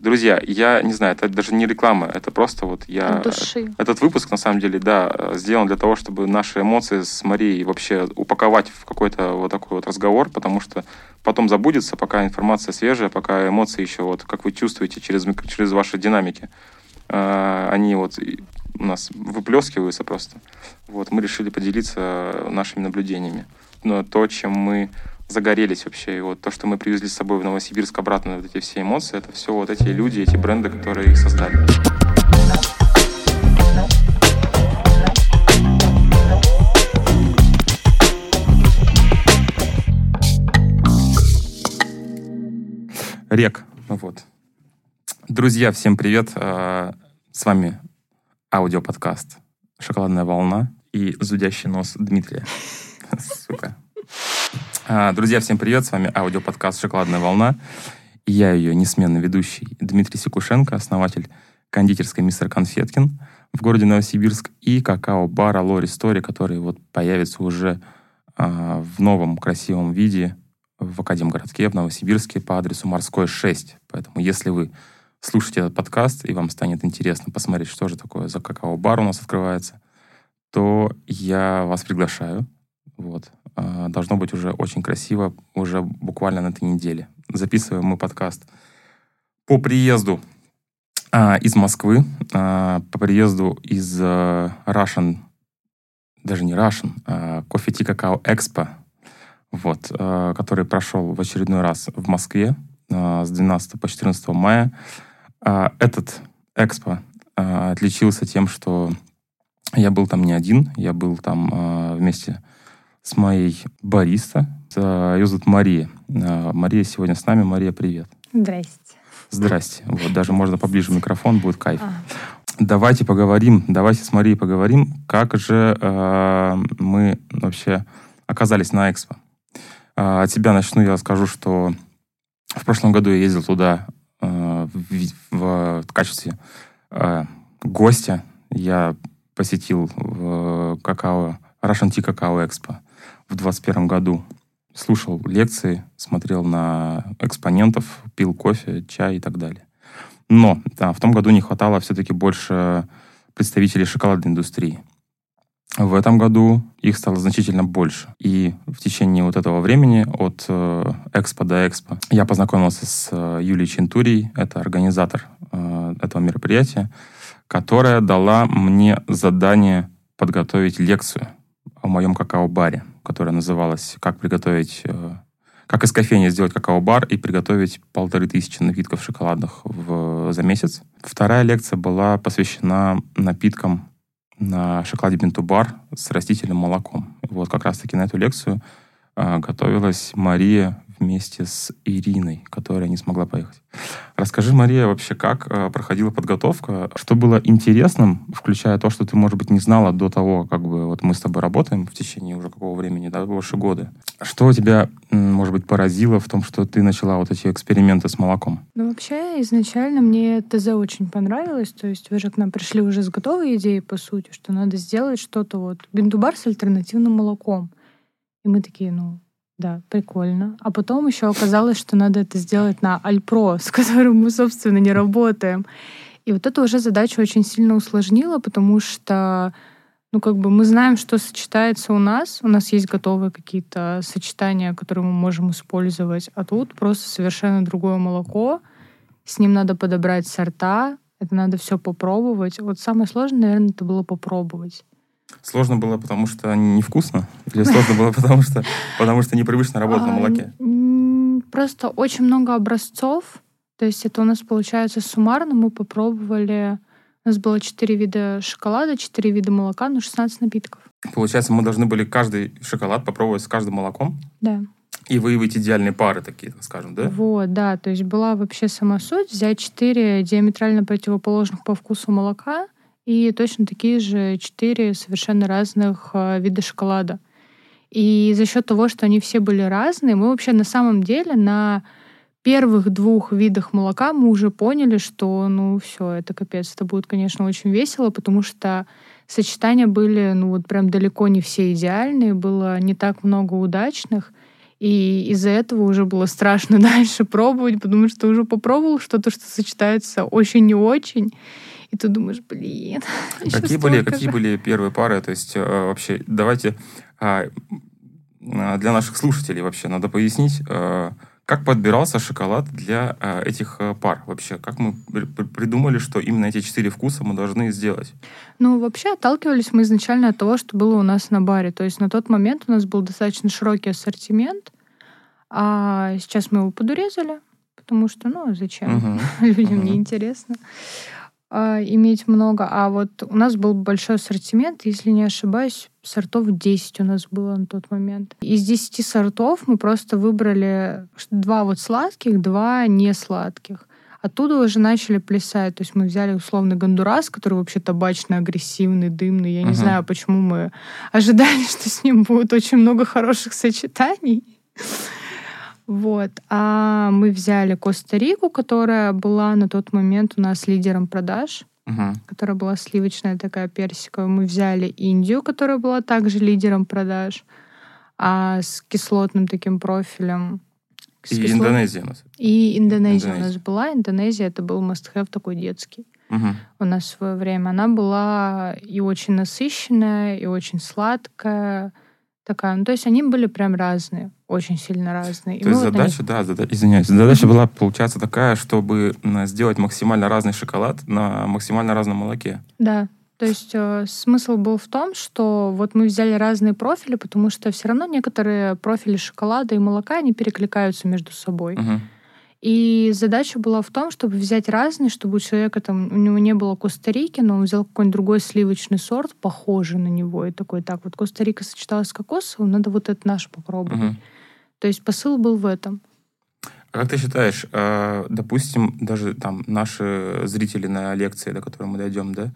Друзья, я не знаю, это даже не реклама, это просто вот я... От души. Этот выпуск, на самом деле, да, сделан для того, чтобы наши эмоции с Марией вообще упаковать в какой-то вот такой вот разговор, потому что потом забудется, пока информация свежая, пока эмоции еще, вот как вы чувствуете через, через ваши динамики, э, они вот у нас выплескиваются просто. Вот, мы решили поделиться нашими наблюдениями. Но то, чем мы загорелись вообще. И вот то, что мы привезли с собой в Новосибирск обратно, вот эти все эмоции, это все вот эти люди, эти бренды, которые их создали. Рек. Вот. Друзья, всем привет. А, с вами аудиоподкаст «Шоколадная волна» и «Зудящий нос» Дмитрия. Сука. А, друзья, всем привет! С вами аудиоподкаст «Шоколадная волна». Я ее несменный ведущий Дмитрий Секушенко, основатель кондитерской «Мистер Конфеткин» в городе Новосибирск и какао-бара «Лори Стори», который вот появится уже а, в новом красивом виде в Академгородке в Новосибирске по адресу Морской 6. Поэтому если вы слушаете этот подкаст и вам станет интересно посмотреть, что же такое за какао-бар у нас открывается, то я вас приглашаю. Вот. А, должно быть уже очень красиво уже буквально на этой неделе. Записываем мы подкаст по приезду а, из Москвы, а, по приезду из а, Russian, даже не Russian, а Coffee Tea Cacao Expo, вот, а, который прошел в очередной раз в Москве а, с 12 по 14 мая. А, этот экспо а, отличился тем, что я был там не один, я был там а, вместе с моей бариста. Ее зовут Мария. А, Мария сегодня с нами. Мария, привет. Здрасте. Здрасте. Вот, даже можно поближе микрофон, будет кайф. А. Давайте поговорим, давайте с Марией поговорим, как же э, мы вообще оказались на Экспо. Э, от себя начну, я скажу, что в прошлом году я ездил туда э, в, в, в качестве э, гостя. Я посетил в какао, Russian Tea Какао Экспо в 2021 году. Слушал лекции, смотрел на экспонентов, пил кофе, чай и так далее. Но да, в том году не хватало все-таки больше представителей шоколадной индустрии. В этом году их стало значительно больше. И в течение вот этого времени, от э, экспо до экспо, я познакомился с э, Юлией Чентурией, это организатор э, этого мероприятия, которая дала мне задание подготовить лекцию о моем какао-баре которая называлась «Как приготовить э, как из кофейни сделать какао-бар и приготовить полторы тысячи напитков шоколадных в, за месяц. Вторая лекция была посвящена напиткам на шоколаде бинту-бар с растительным молоком. Вот как раз-таки на эту лекцию э, готовилась Мария вместе с Ириной, которая не смогла поехать. Расскажи, Мария, вообще, как э, проходила подготовка, что было интересным, включая то, что ты, может быть, не знала до того, как бы вот мы с тобой работаем в течение уже какого времени, да, больше года. Что тебя, может быть, поразило в том, что ты начала вот эти эксперименты с молоком? Ну, вообще, изначально мне ТЗ очень понравилось, то есть вы же к нам пришли уже с готовой идеей, по сути, что надо сделать что-то вот, бинтубар с альтернативным молоком. И мы такие, ну, да, прикольно. А потом еще оказалось, что надо это сделать на Альпро, с которым мы, собственно, не работаем. И вот это уже задачу очень сильно усложнило, потому что ну, как бы мы знаем, что сочетается у нас. У нас есть готовые какие-то сочетания, которые мы можем использовать. А тут просто совершенно другое молоко. С ним надо подобрать сорта. Это надо все попробовать. Вот самое сложное, наверное, это было попробовать. Сложно было, потому что невкусно? Или сложно было, потому что, потому что непривычно работать на молоке? Просто очень много образцов. То есть это у нас получается суммарно. Мы попробовали... У нас было 4 вида шоколада, 4 вида молока, но 16 напитков. Получается, мы должны были каждый шоколад попробовать с каждым молоком? Да. И выявить идеальные пары такие, так скажем, да? Вот, да. То есть была вообще сама суть взять 4 диаметрально противоположных по вкусу молока — и точно такие же четыре совершенно разных э, вида шоколада. И за счет того, что они все были разные, мы вообще на самом деле на первых двух видах молока мы уже поняли, что ну все, это капец, это будет, конечно, очень весело, потому что сочетания были, ну вот прям далеко не все идеальные, было не так много удачных. И из-за этого уже было страшно дальше пробовать, потому что уже попробовал что-то, что сочетается очень не очень. И ты думаешь, блин. Какие были, какие были первые пары? То есть э, вообще, давайте а, а, для наших слушателей вообще надо пояснить, э, как подбирался шоколад для э, этих пар вообще? Как мы придумали, что именно эти четыре вкуса мы должны сделать? Ну, вообще отталкивались мы изначально от того, что было у нас на баре. То есть на тот момент у нас был достаточно широкий ассортимент, а сейчас мы его подурезали, потому что, ну, зачем? Угу. Людям угу. неинтересно а, иметь много. А вот у нас был большой ассортимент, если не ошибаюсь, сортов 10 у нас было на тот момент. Из 10 сортов мы просто выбрали два вот сладких, два не сладких. Оттуда уже начали плясать. То есть мы взяли условный гондурас, который вообще табачно-агрессивный, дымный. Я uh-huh. не знаю, почему мы ожидали, что с ним будет очень много хороших сочетаний. Вот. А мы взяли Коста-Рику, которая была на тот момент у нас лидером продаж угу. которая была сливочная такая персиковая. Мы взяли Индию, которая была также лидером продаж, а с кислотным таким профилем. И кислот... Индонезия у нас. И Индонезия, Индонезия у нас была. Индонезия это был must-have такой детский. Угу. У нас в свое время. Она была и очень насыщенная, и очень сладкая такая. Ну, то есть они были прям разные, очень сильно разные. То есть задача, них... да, зада... извиняюсь, задача была, получаться, такая, чтобы сделать максимально разный шоколад на максимально разном молоке. Да, то есть э, смысл был в том, что вот мы взяли разные профили, потому что все равно некоторые профили шоколада и молока, они перекликаются между собой. Угу. И задача была в том, чтобы взять разные, чтобы у человека там, у него не было Коста-Рики, но он взял какой-нибудь другой сливочный сорт, похожий на него, и такой, так, вот Коста-Рика сочеталась с кокосовым, надо вот это наш попробовать. Угу. То есть посыл был в этом. А как ты считаешь, э, допустим, даже там наши зрители на лекции, до которой мы дойдем, да,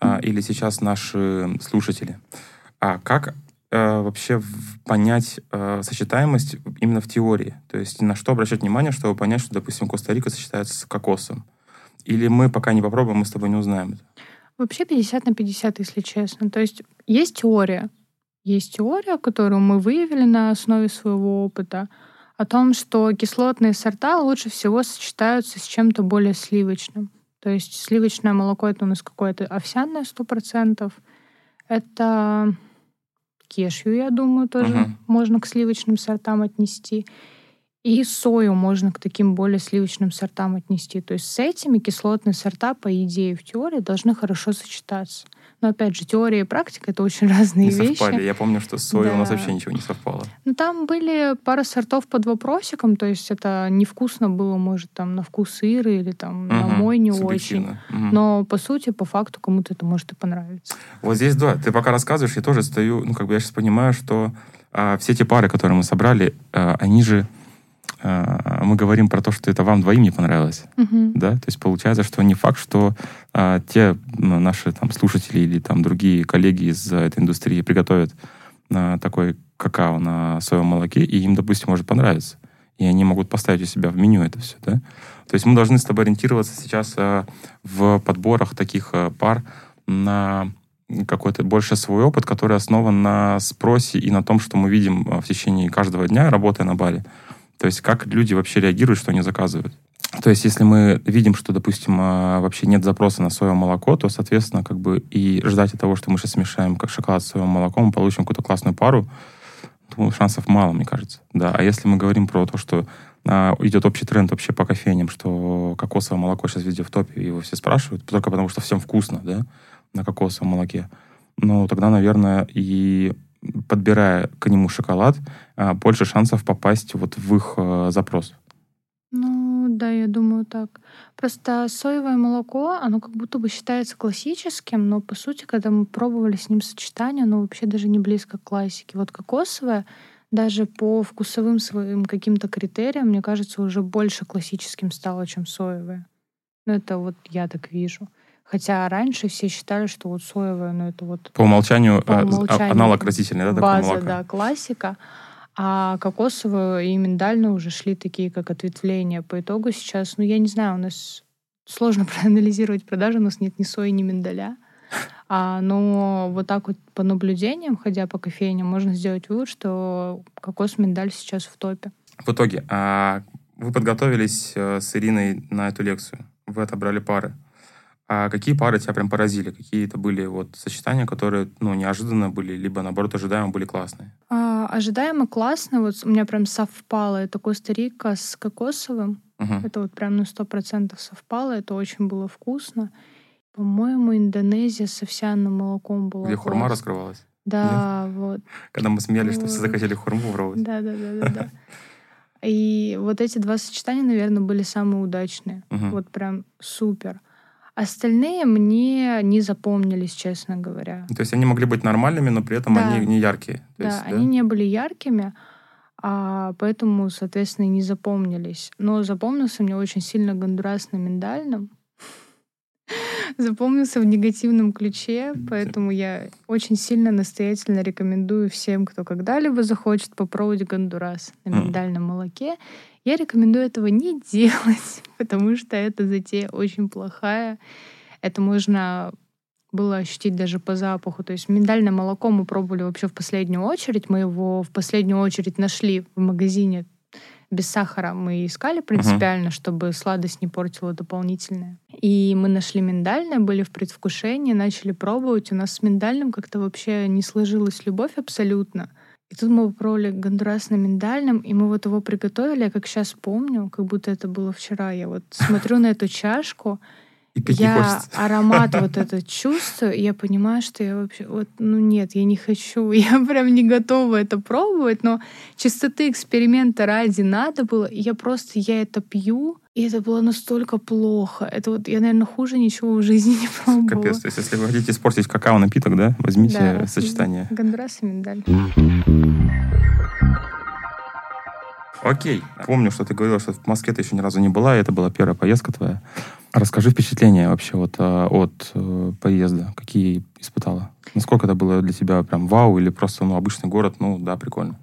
mm или сейчас наши слушатели, а как э, вообще понять сочетаемость именно в теории? То есть на что обращать внимание, чтобы понять, что, допустим, Коста-Рика сочетается с кокосом? Или мы пока не попробуем, мы с тобой не узнаем это? Вообще 50 на 50, если честно. То есть есть теория. Есть теория, которую мы выявили на основе своего опыта, о том, что кислотные сорта лучше всего сочетаются с чем-то более сливочным. То есть сливочное молоко это у нас какое-то овсяное сто процентов. Это кешью, я думаю, тоже uh-huh. можно к сливочным сортам отнести. И сою можно к таким более сливочным сортам отнести. То есть с этими кислотные сорта, по идее, в теории должны хорошо сочетаться. Но опять же, теория и практика это очень разные не вещи. Совпали. Я помню, что с соей да. у нас вообще ничего не совпало. Ну, там были пара сортов под вопросиком, то есть это невкусно было, может, там на вкус сыры или там угу, на мой не очень. Угу. Но по сути, по факту, кому-то это может и понравиться. Вот здесь, да, ты пока рассказываешь, я тоже стою, ну, как бы я сейчас понимаю, что а, все те пары, которые мы собрали, а, они же а, мы говорим про то, что это вам двоим не понравилось, uh-huh. да, то есть получается, что не факт, что а, те наши там слушатели или там другие коллеги из этой индустрии приготовят а, такой какао на своем молоке, и им, допустим, может понравиться, и они могут поставить у себя в меню это все, да. То есть мы должны с тобой ориентироваться сейчас а, в подборах таких а, пар на какой-то больше свой опыт, который основан на спросе и на том, что мы видим в течение каждого дня, работая на баре. То есть как люди вообще реагируют, что они заказывают. То есть если мы видим, что, допустим, а, вообще нет запроса на свое молоко, то, соответственно, как бы и ждать от того, что мы сейчас смешаем как шоколад с своим молоком, мы получим какую-то классную пару, то шансов мало, мне кажется. Да. А если мы говорим про то, что а, идет общий тренд вообще по кофейням, что кокосовое молоко сейчас везде в топе, его все спрашивают, только потому что всем вкусно, да, на кокосовом молоке, ну, тогда, наверное, и подбирая к нему шоколад, а, больше шансов попасть вот в их э, запрос. Ну, да, я думаю так. Просто соевое молоко, оно как будто бы считается классическим, но по сути, когда мы пробовали с ним сочетание, оно вообще даже не близко к классике. Вот кокосовое, даже по вкусовым своим каким-то критериям, мне кажется, уже больше классическим стало, чем соевое. Ну, это вот я так вижу. Хотя раньше все считали, что вот соевое, ну это вот... По умолчанию, по а, умолчанию аналог растительный, да? База, да, классика. А кокосовую и миндальную уже шли такие, как ответвления. По итогу сейчас, ну я не знаю, у нас сложно проанализировать продажи, у нас нет ни сои, ни миндаля. А, но вот так вот по наблюдениям, ходя по кофейням, можно сделать вывод, что кокос миндаль сейчас в топе. В итоге, а вы подготовились э, с Ириной на эту лекцию, вы отобрали пары. А какие пары тебя прям поразили? Какие это были вот сочетания, которые, ну, неожиданно были, либо, наоборот, ожидаемо были классные? А, ожидаемо классно. Вот у меня прям совпало. Это Коста-Рика с кокосовым. Угу. Это вот прям на сто процентов совпало. Это очень было вкусно. По-моему, Индонезия с овсяным молоком была. Где хурма раскрывалась? Да, Нет? вот. Когда мы смеялись, вот. что все захотели хурму пробовать. Да, да, да, да, да. И вот эти два сочетания, наверное, были самые удачные. Угу. Вот прям супер. Остальные мне не запомнились, честно говоря. То есть они могли быть нормальными, но при этом да. они не яркие. То да, есть, они да? не были яркими, а поэтому, соответственно, не запомнились. Но запомнился мне очень сильно гондурас на миндальном. Запомнился в негативном ключе, поэтому я очень сильно настоятельно рекомендую всем, кто когда-либо захочет попробовать гондурас на миндальном молоке. Я рекомендую этого не делать, потому что эта затея очень плохая. Это можно было ощутить даже по запаху. То есть миндальное молоко мы пробовали вообще в последнюю очередь. Мы его в последнюю очередь нашли в магазине без сахара. Мы искали принципиально, uh-huh. чтобы сладость не портила дополнительная. И мы нашли миндальное, были в предвкушении, начали пробовать. У нас с миндальным как-то вообще не сложилась любовь абсолютно. И тут мы попробовали гондурас на миндальном, и мы вот его приготовили, я как сейчас помню, как будто это было вчера. Я вот смотрю на эту чашку, и пить я хочется. аромат вот этот чувствую, и я понимаю, что я вообще вот, ну нет, я не хочу, я прям не готова это пробовать, но чистоты эксперимента ради надо было, и я просто, я это пью, и это было настолько плохо. Это вот я, наверное, хуже ничего в жизни не пробовала. Капец. То есть, если вы хотите испортить какао-напиток, да, возьмите да, сочетание. Гондурас и миндаль. Окей. Помню, что ты говорила, что в Москве ты еще ни разу не была, и это была первая поездка твоя. Расскажи впечатления вообще вот, а, от э, поезда. Какие испытала? Насколько это было для тебя прям вау или просто ну, обычный город? Ну да, прикольно.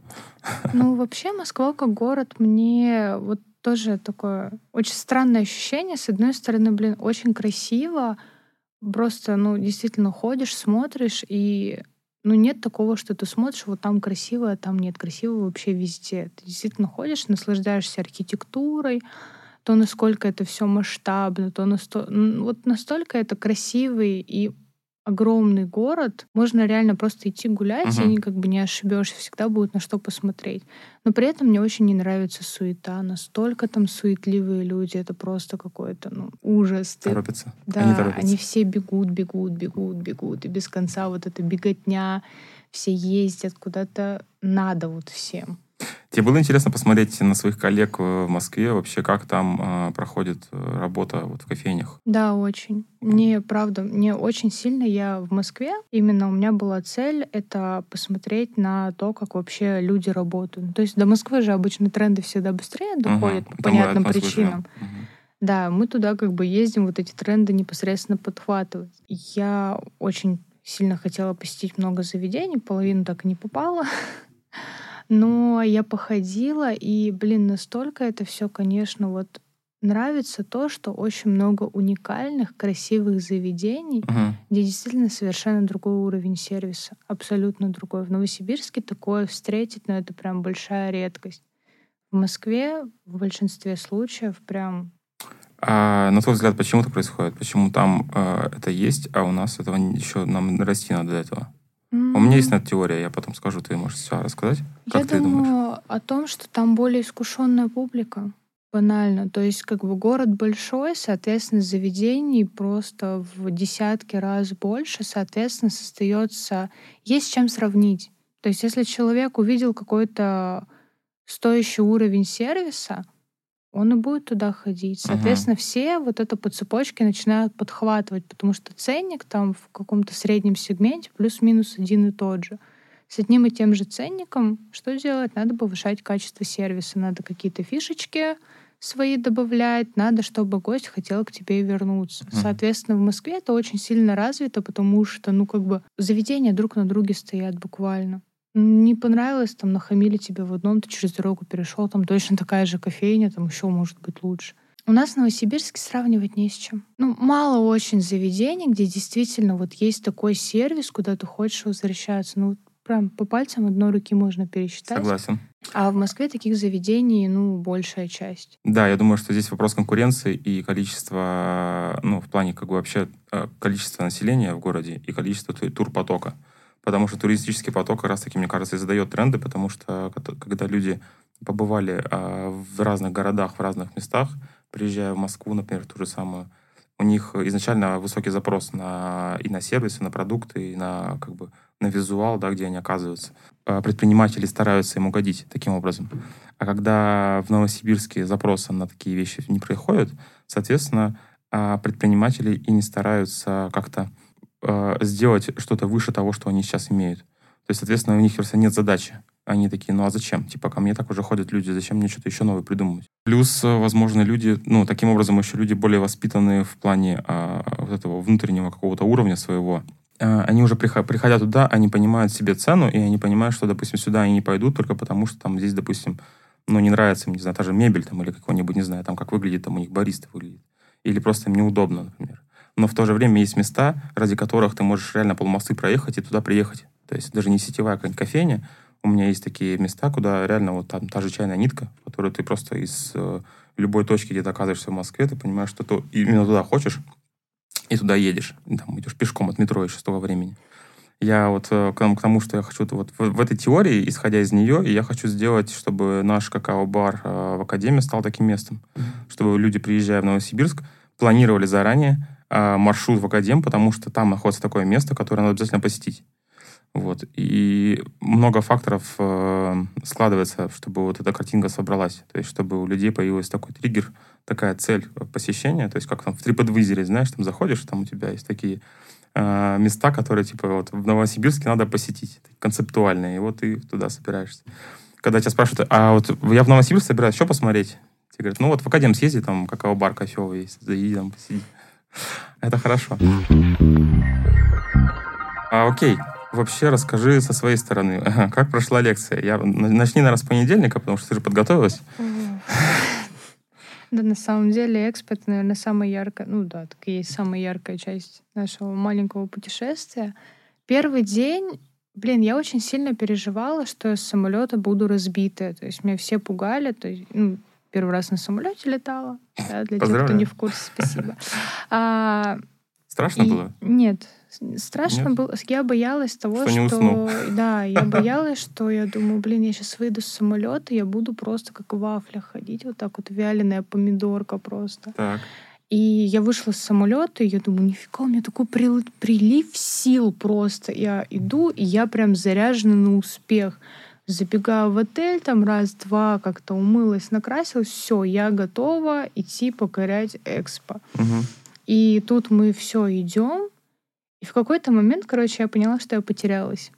Ну, вообще Москва как город мне вот тоже такое очень странное ощущение. С одной стороны, блин, очень красиво. Просто, ну, действительно ходишь, смотришь, и ну, нет такого, что ты смотришь, вот там красиво, а там нет. Красиво вообще везде. Ты действительно ходишь, наслаждаешься архитектурой, то, насколько это все масштабно, то насто... вот настолько это красивый и огромный город, можно реально просто идти гулять, uh-huh. и как бы не ошибешься, всегда будет на что посмотреть. Но при этом мне очень не нравится суета, настолько там суетливые люди, это просто какой-то ну, ужас. Ты... Торопятся. Да, они, торопятся. они все бегут, бегут, бегут, бегут, и без конца вот эта беготня, все ездят куда-то надо вот всем. Тебе было интересно посмотреть на своих коллег в Москве, вообще как там э, проходит э, работа вот в кофейнях? Да, очень. Мне, правда, мне очень сильно я в Москве. Именно у меня была цель — это посмотреть на то, как вообще люди работают. То есть до Москвы же обычно тренды всегда быстрее доходят угу. по понятным причинам. Угу. Да, мы туда как бы ездим, вот эти тренды непосредственно подхватывать. Я очень сильно хотела посетить много заведений, половину так и не попала. Но я походила, и, блин, настолько это все, конечно, вот нравится то, что очень много уникальных, красивых заведений, uh-huh. где действительно совершенно другой уровень сервиса, абсолютно другой. В Новосибирске такое встретить, но ну, это прям большая редкость. В Москве в большинстве случаев прям а, на твой взгляд, почему это происходит? Почему там э, это есть, а у нас этого еще нам расти надо до этого? У меня есть на это теория, я потом скажу, ты можешь все рассказать. Как я ты думаю думаешь? о том, что там более искушенная публика. Банально. То есть, как бы город большой, соответственно, заведений просто в десятки раз больше, соответственно, создается. Есть чем сравнить. То есть, если человек увидел какой-то стоящий уровень сервиса, он и будет туда ходить. Соответственно, uh-huh. все вот это по цепочке начинают подхватывать, потому что ценник там в каком-то среднем сегменте плюс-минус один и тот же. С одним и тем же ценником что делать? Надо повышать качество сервиса, надо какие-то фишечки свои добавлять, надо, чтобы гость хотел к тебе вернуться. Uh-huh. Соответственно, в Москве это очень сильно развито, потому что, ну, как бы заведения друг на друге стоят буквально не понравилось, там нахамили тебе в одном, ты через дорогу перешел, там точно такая же кофейня, там еще может быть лучше. У нас в Новосибирске сравнивать не с чем. Ну, мало очень заведений, где действительно вот есть такой сервис, куда ты хочешь возвращаться. Ну, прям по пальцам одной руки можно пересчитать. Согласен. А в Москве таких заведений, ну, большая часть. Да, я думаю, что здесь вопрос конкуренции и количества, ну, в плане как бы вообще э, количества населения в городе и количества турпотока. Потому что туристический поток как раз-таки, мне кажется, и задает тренды, потому что когда люди побывали а, в разных городах, в разных местах, приезжая в Москву, например, ту же самую, у них изначально высокий запрос на, и на сервисы, на продукты, и на, как бы, на визуал, да, где они оказываются. А предприниматели стараются им угодить таким образом. А когда в Новосибирске запросы на такие вещи не приходят, соответственно, а, предприниматели и не стараются как-то сделать что-то выше того, что они сейчас имеют. То есть, соответственно, у них просто нет задачи они такие, ну а зачем? Типа, ко мне так уже ходят люди, зачем мне что-то еще новое придумывать? Плюс, э, возможно, люди, ну, таким образом еще люди более воспитанные в плане а, вот этого внутреннего какого-то уровня своего. А, они уже приходя, туда, они понимают себе цену, и они понимают, что, допустим, сюда они не пойдут только потому, что там здесь, допустим, ну, не нравится не знаю, та же мебель там или какой-нибудь, не знаю, там, как выглядит там у них бариста выглядит. Или просто им неудобно, например. Но в то же время есть места, ради которых ты можешь реально полмосты проехать и туда приехать. То есть даже не сетевая какая-нибудь кофейня, у меня есть такие места, куда реально вот там та же чайная нитка, которую ты просто из э, любой точки, где ты оказываешься в Москве, ты понимаешь, что ты именно туда хочешь, и туда едешь. И там идешь пешком от метро еще того времени. Я вот э, к, к тому, что я хочу вот в, в этой теории, исходя из нее, я хочу сделать, чтобы наш какао-бар э, в Академии стал таким местом, mm-hmm. чтобы люди, приезжая в Новосибирск, планировали заранее маршрут в Академ, потому что там находится такое место, которое надо обязательно посетить. Вот. И много факторов э, складывается, чтобы вот эта картинка собралась. То есть, чтобы у людей появился такой триггер, такая цель посещения. То есть, как там в TripAdvisor, знаешь, там заходишь, там у тебя есть такие э, места, которые, типа, вот в Новосибирске надо посетить, концептуальные. И вот ты туда собираешься. Когда тебя спрашивают, а вот я в Новосибирск собираюсь, что посмотреть? Тебе говорят, ну вот в Академ съезди, там какао-бар кофевый есть, заиди там, посиди. Это хорошо. А, окей, Вообще расскажи со своей стороны, как прошла лекция. Я, начни, наверное, с понедельника, потому что ты же подготовилась. Да, на самом деле, экспо — это, наверное, самая яркая, ну да, так и есть самая яркая часть нашего маленького путешествия. Первый день, блин, я очень сильно переживала, что я с самолета буду разбитая. То есть меня все пугали. То есть, ну, первый раз на самолете летала. Да, для тех, кто не в курсе, спасибо. А, Страшно и... было? Нет, страшно Нет? было. Я боялась того, что... что... Да, я боялась, что я думаю, блин, я сейчас выйду с самолета, я буду просто как в вафлях ходить, вот так вот вяленая помидорка просто. Так. И я вышла с самолета, и я думаю, нифига, у меня такой прилив, прилив сил просто. Я иду, и я прям заряжена на успех. Забегаю в отель, там раз-два как-то умылась, накрасилась, все, я готова идти покорять экспо. Угу. И тут мы все идем, и в какой-то момент, короче, я поняла, что я потерялась.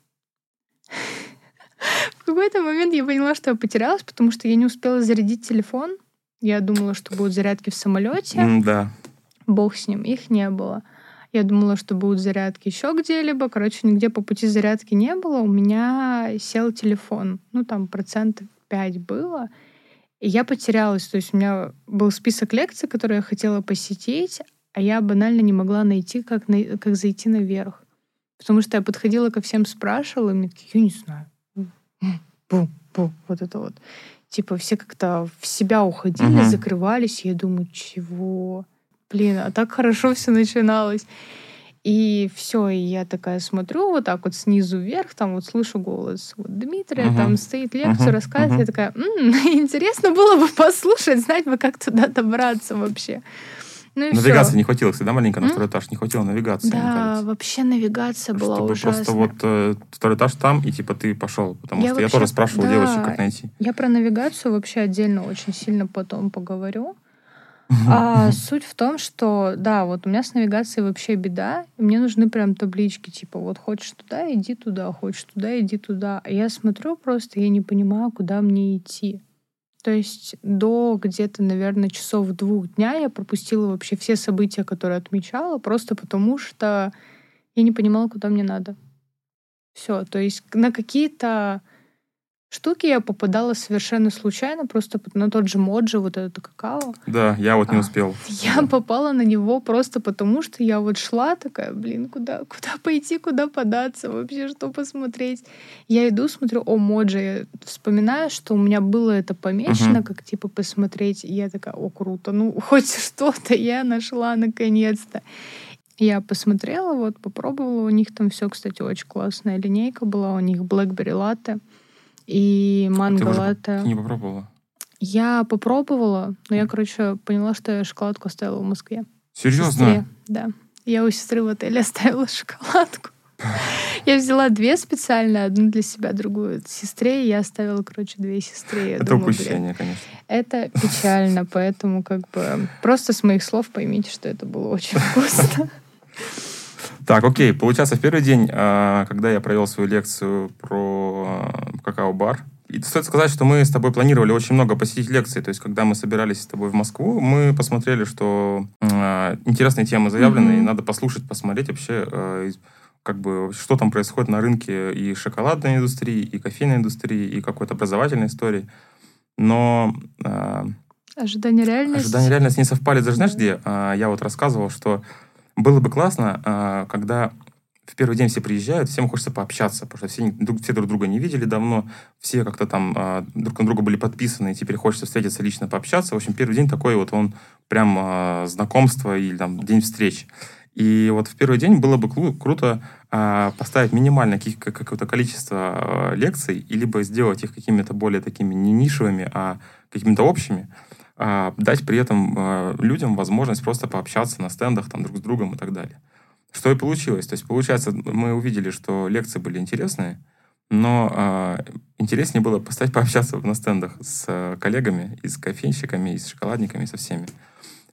В какой-то момент я поняла, что я потерялась, потому что я не успела зарядить телефон. Я думала, что будут зарядки в самолете. Да. Бог с ним, их не было. Я думала, что будут зарядки еще где-либо. Короче, нигде по пути зарядки не было. У меня сел телефон. Ну, там процентов 5 было. И я потерялась. То есть у меня был список лекций, которые я хотела посетить, а я банально не могла найти, как, на, как зайти наверх. Потому что я подходила ко всем, спрашивала, и мне такие, я не знаю. Бу, бу, вот это вот. Типа все как-то в себя уходили, uh-huh. закрывались, я думаю, чего? Блин, а так хорошо все начиналось. И все, и я такая смотрю вот так вот снизу вверх, там вот слышу голос вот Дмитрия, uh-huh. там стоит лекцию, uh-huh. рассказывает, uh-huh. я такая, м-м, интересно было бы послушать, знать бы, как туда добраться вообще. Ну навигации все. не хватило, всегда маленько на второй этаж, не хватило навигации. Да, вообще навигация была Чтобы ужасная. просто вот э, второй этаж там, и типа ты пошел. Потому я что вообще, я тоже спрашивал да, девочек, как найти. Я про навигацию вообще отдельно очень сильно потом поговорю. А суть в том, что, да, вот у меня с навигацией вообще беда, и мне нужны прям таблички, типа, вот хочешь туда, иди туда, хочешь туда, иди туда. А я смотрю просто, я не понимаю, куда мне идти. То есть до где-то, наверное, часов двух дня я пропустила вообще все события, которые отмечала, просто потому что я не понимала, куда мне надо. Все, то есть на какие-то штуки я попадала совершенно случайно, просто на тот же моджи, вот это какао. Да, я вот не А, успел. Я Да. попала на него просто потому, что я вот шла такая, блин, куда, куда пойти, куда податься, вообще что посмотреть. Я иду, смотрю, о, моджи. Я вспоминаю, что у меня было это помечено, Мгм. как типа посмотреть. И я такая, о, круто, ну хоть что-то я нашла наконец-то. Я посмотрела, вот, попробовала. У них там все, кстати, очень классная линейка была. У них BlackBerry латте и уже латте. ты не попробовала? Я попробовала, но я, короче, поняла, что я шоколадку оставила в Москве. Серьезно? Сестре, да. Я у сестры в отеле оставила шоколадку. Я взяла две специально, одну для себя, другую сестре, и я оставила, короче, две сестре. Я Это думаю, блин, упущение, конечно. это печально, поэтому как бы просто с моих слов поймите, что это было очень вкусно. Так, окей. Получается, в первый день, а, когда я провел свою лекцию про а, какао-бар, и стоит сказать, что мы с тобой планировали очень много посетить лекций. То есть, когда мы собирались с тобой в Москву, мы посмотрели, что а, интересные темы заявлены, Мгм. и надо послушать, посмотреть вообще, из- как бы, что там происходит на рынке и шоколадной индустрии, и кофейной индустрии, и какой-то образовательной истории. Но а, Ожидание реальности. Ожидания реальности не совпали. Даже знаешь, где? А, Я вот рассказывал, что было бы классно, а, когда в первый день все приезжают, всем хочется пообщаться, потому что все, друг- все друг друга не видели давно, все как-то там а, друг на друга были подписаны, и теперь хочется встретиться лично, пообщаться. В общем, первый день такой вот он прям а, знакомство или там день встреч. И вот в первый день было бы круто поставить минимальное какое-то количество лекций, и либо сделать их какими-то более такими не нишевыми, а какими-то общими, а, дать при этом а, людям возможность просто пообщаться на стендах там друг с другом и так далее. Что и получилось. То есть, получается, мы увидели, что лекции были интересные, но а, интереснее было поставить пообщаться на стендах с а, коллегами, и с кофейщиками, и с шоколадниками, и со всеми.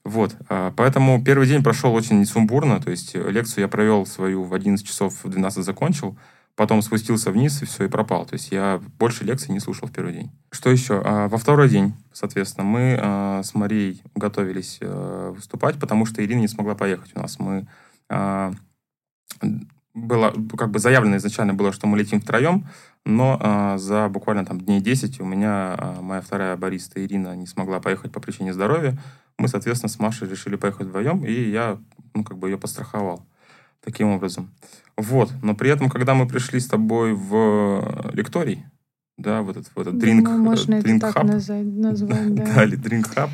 Вот. а, Поэтому первый день прошел очень сумбурно. То есть лекцию я провел свою в 11 часов, в 12 закончил, потом спустился вниз и все, и пропал. То есть я больше лекций не слушал в первый день. Что еще? А, Во второй день, соответственно, мы а, с Марией готовились э, выступать, потому что Ирина не смогла поехать у нас. Мы а, было, как бы заявлено изначально было, что мы летим втроем, но а, за буквально там дней 10 у меня а, моя вторая бариста Ирина не смогла поехать по причине здоровья. Мы, соответственно, с Машей решили поехать вдвоем, и я, ну, как бы ее постраховал таким образом. Вот. Но при этом, когда мы пришли с тобой в лекторий, да, в этот, в этот Думаю, можно это дринк так хаб, наза- назвать, да. да, или дринк хаб,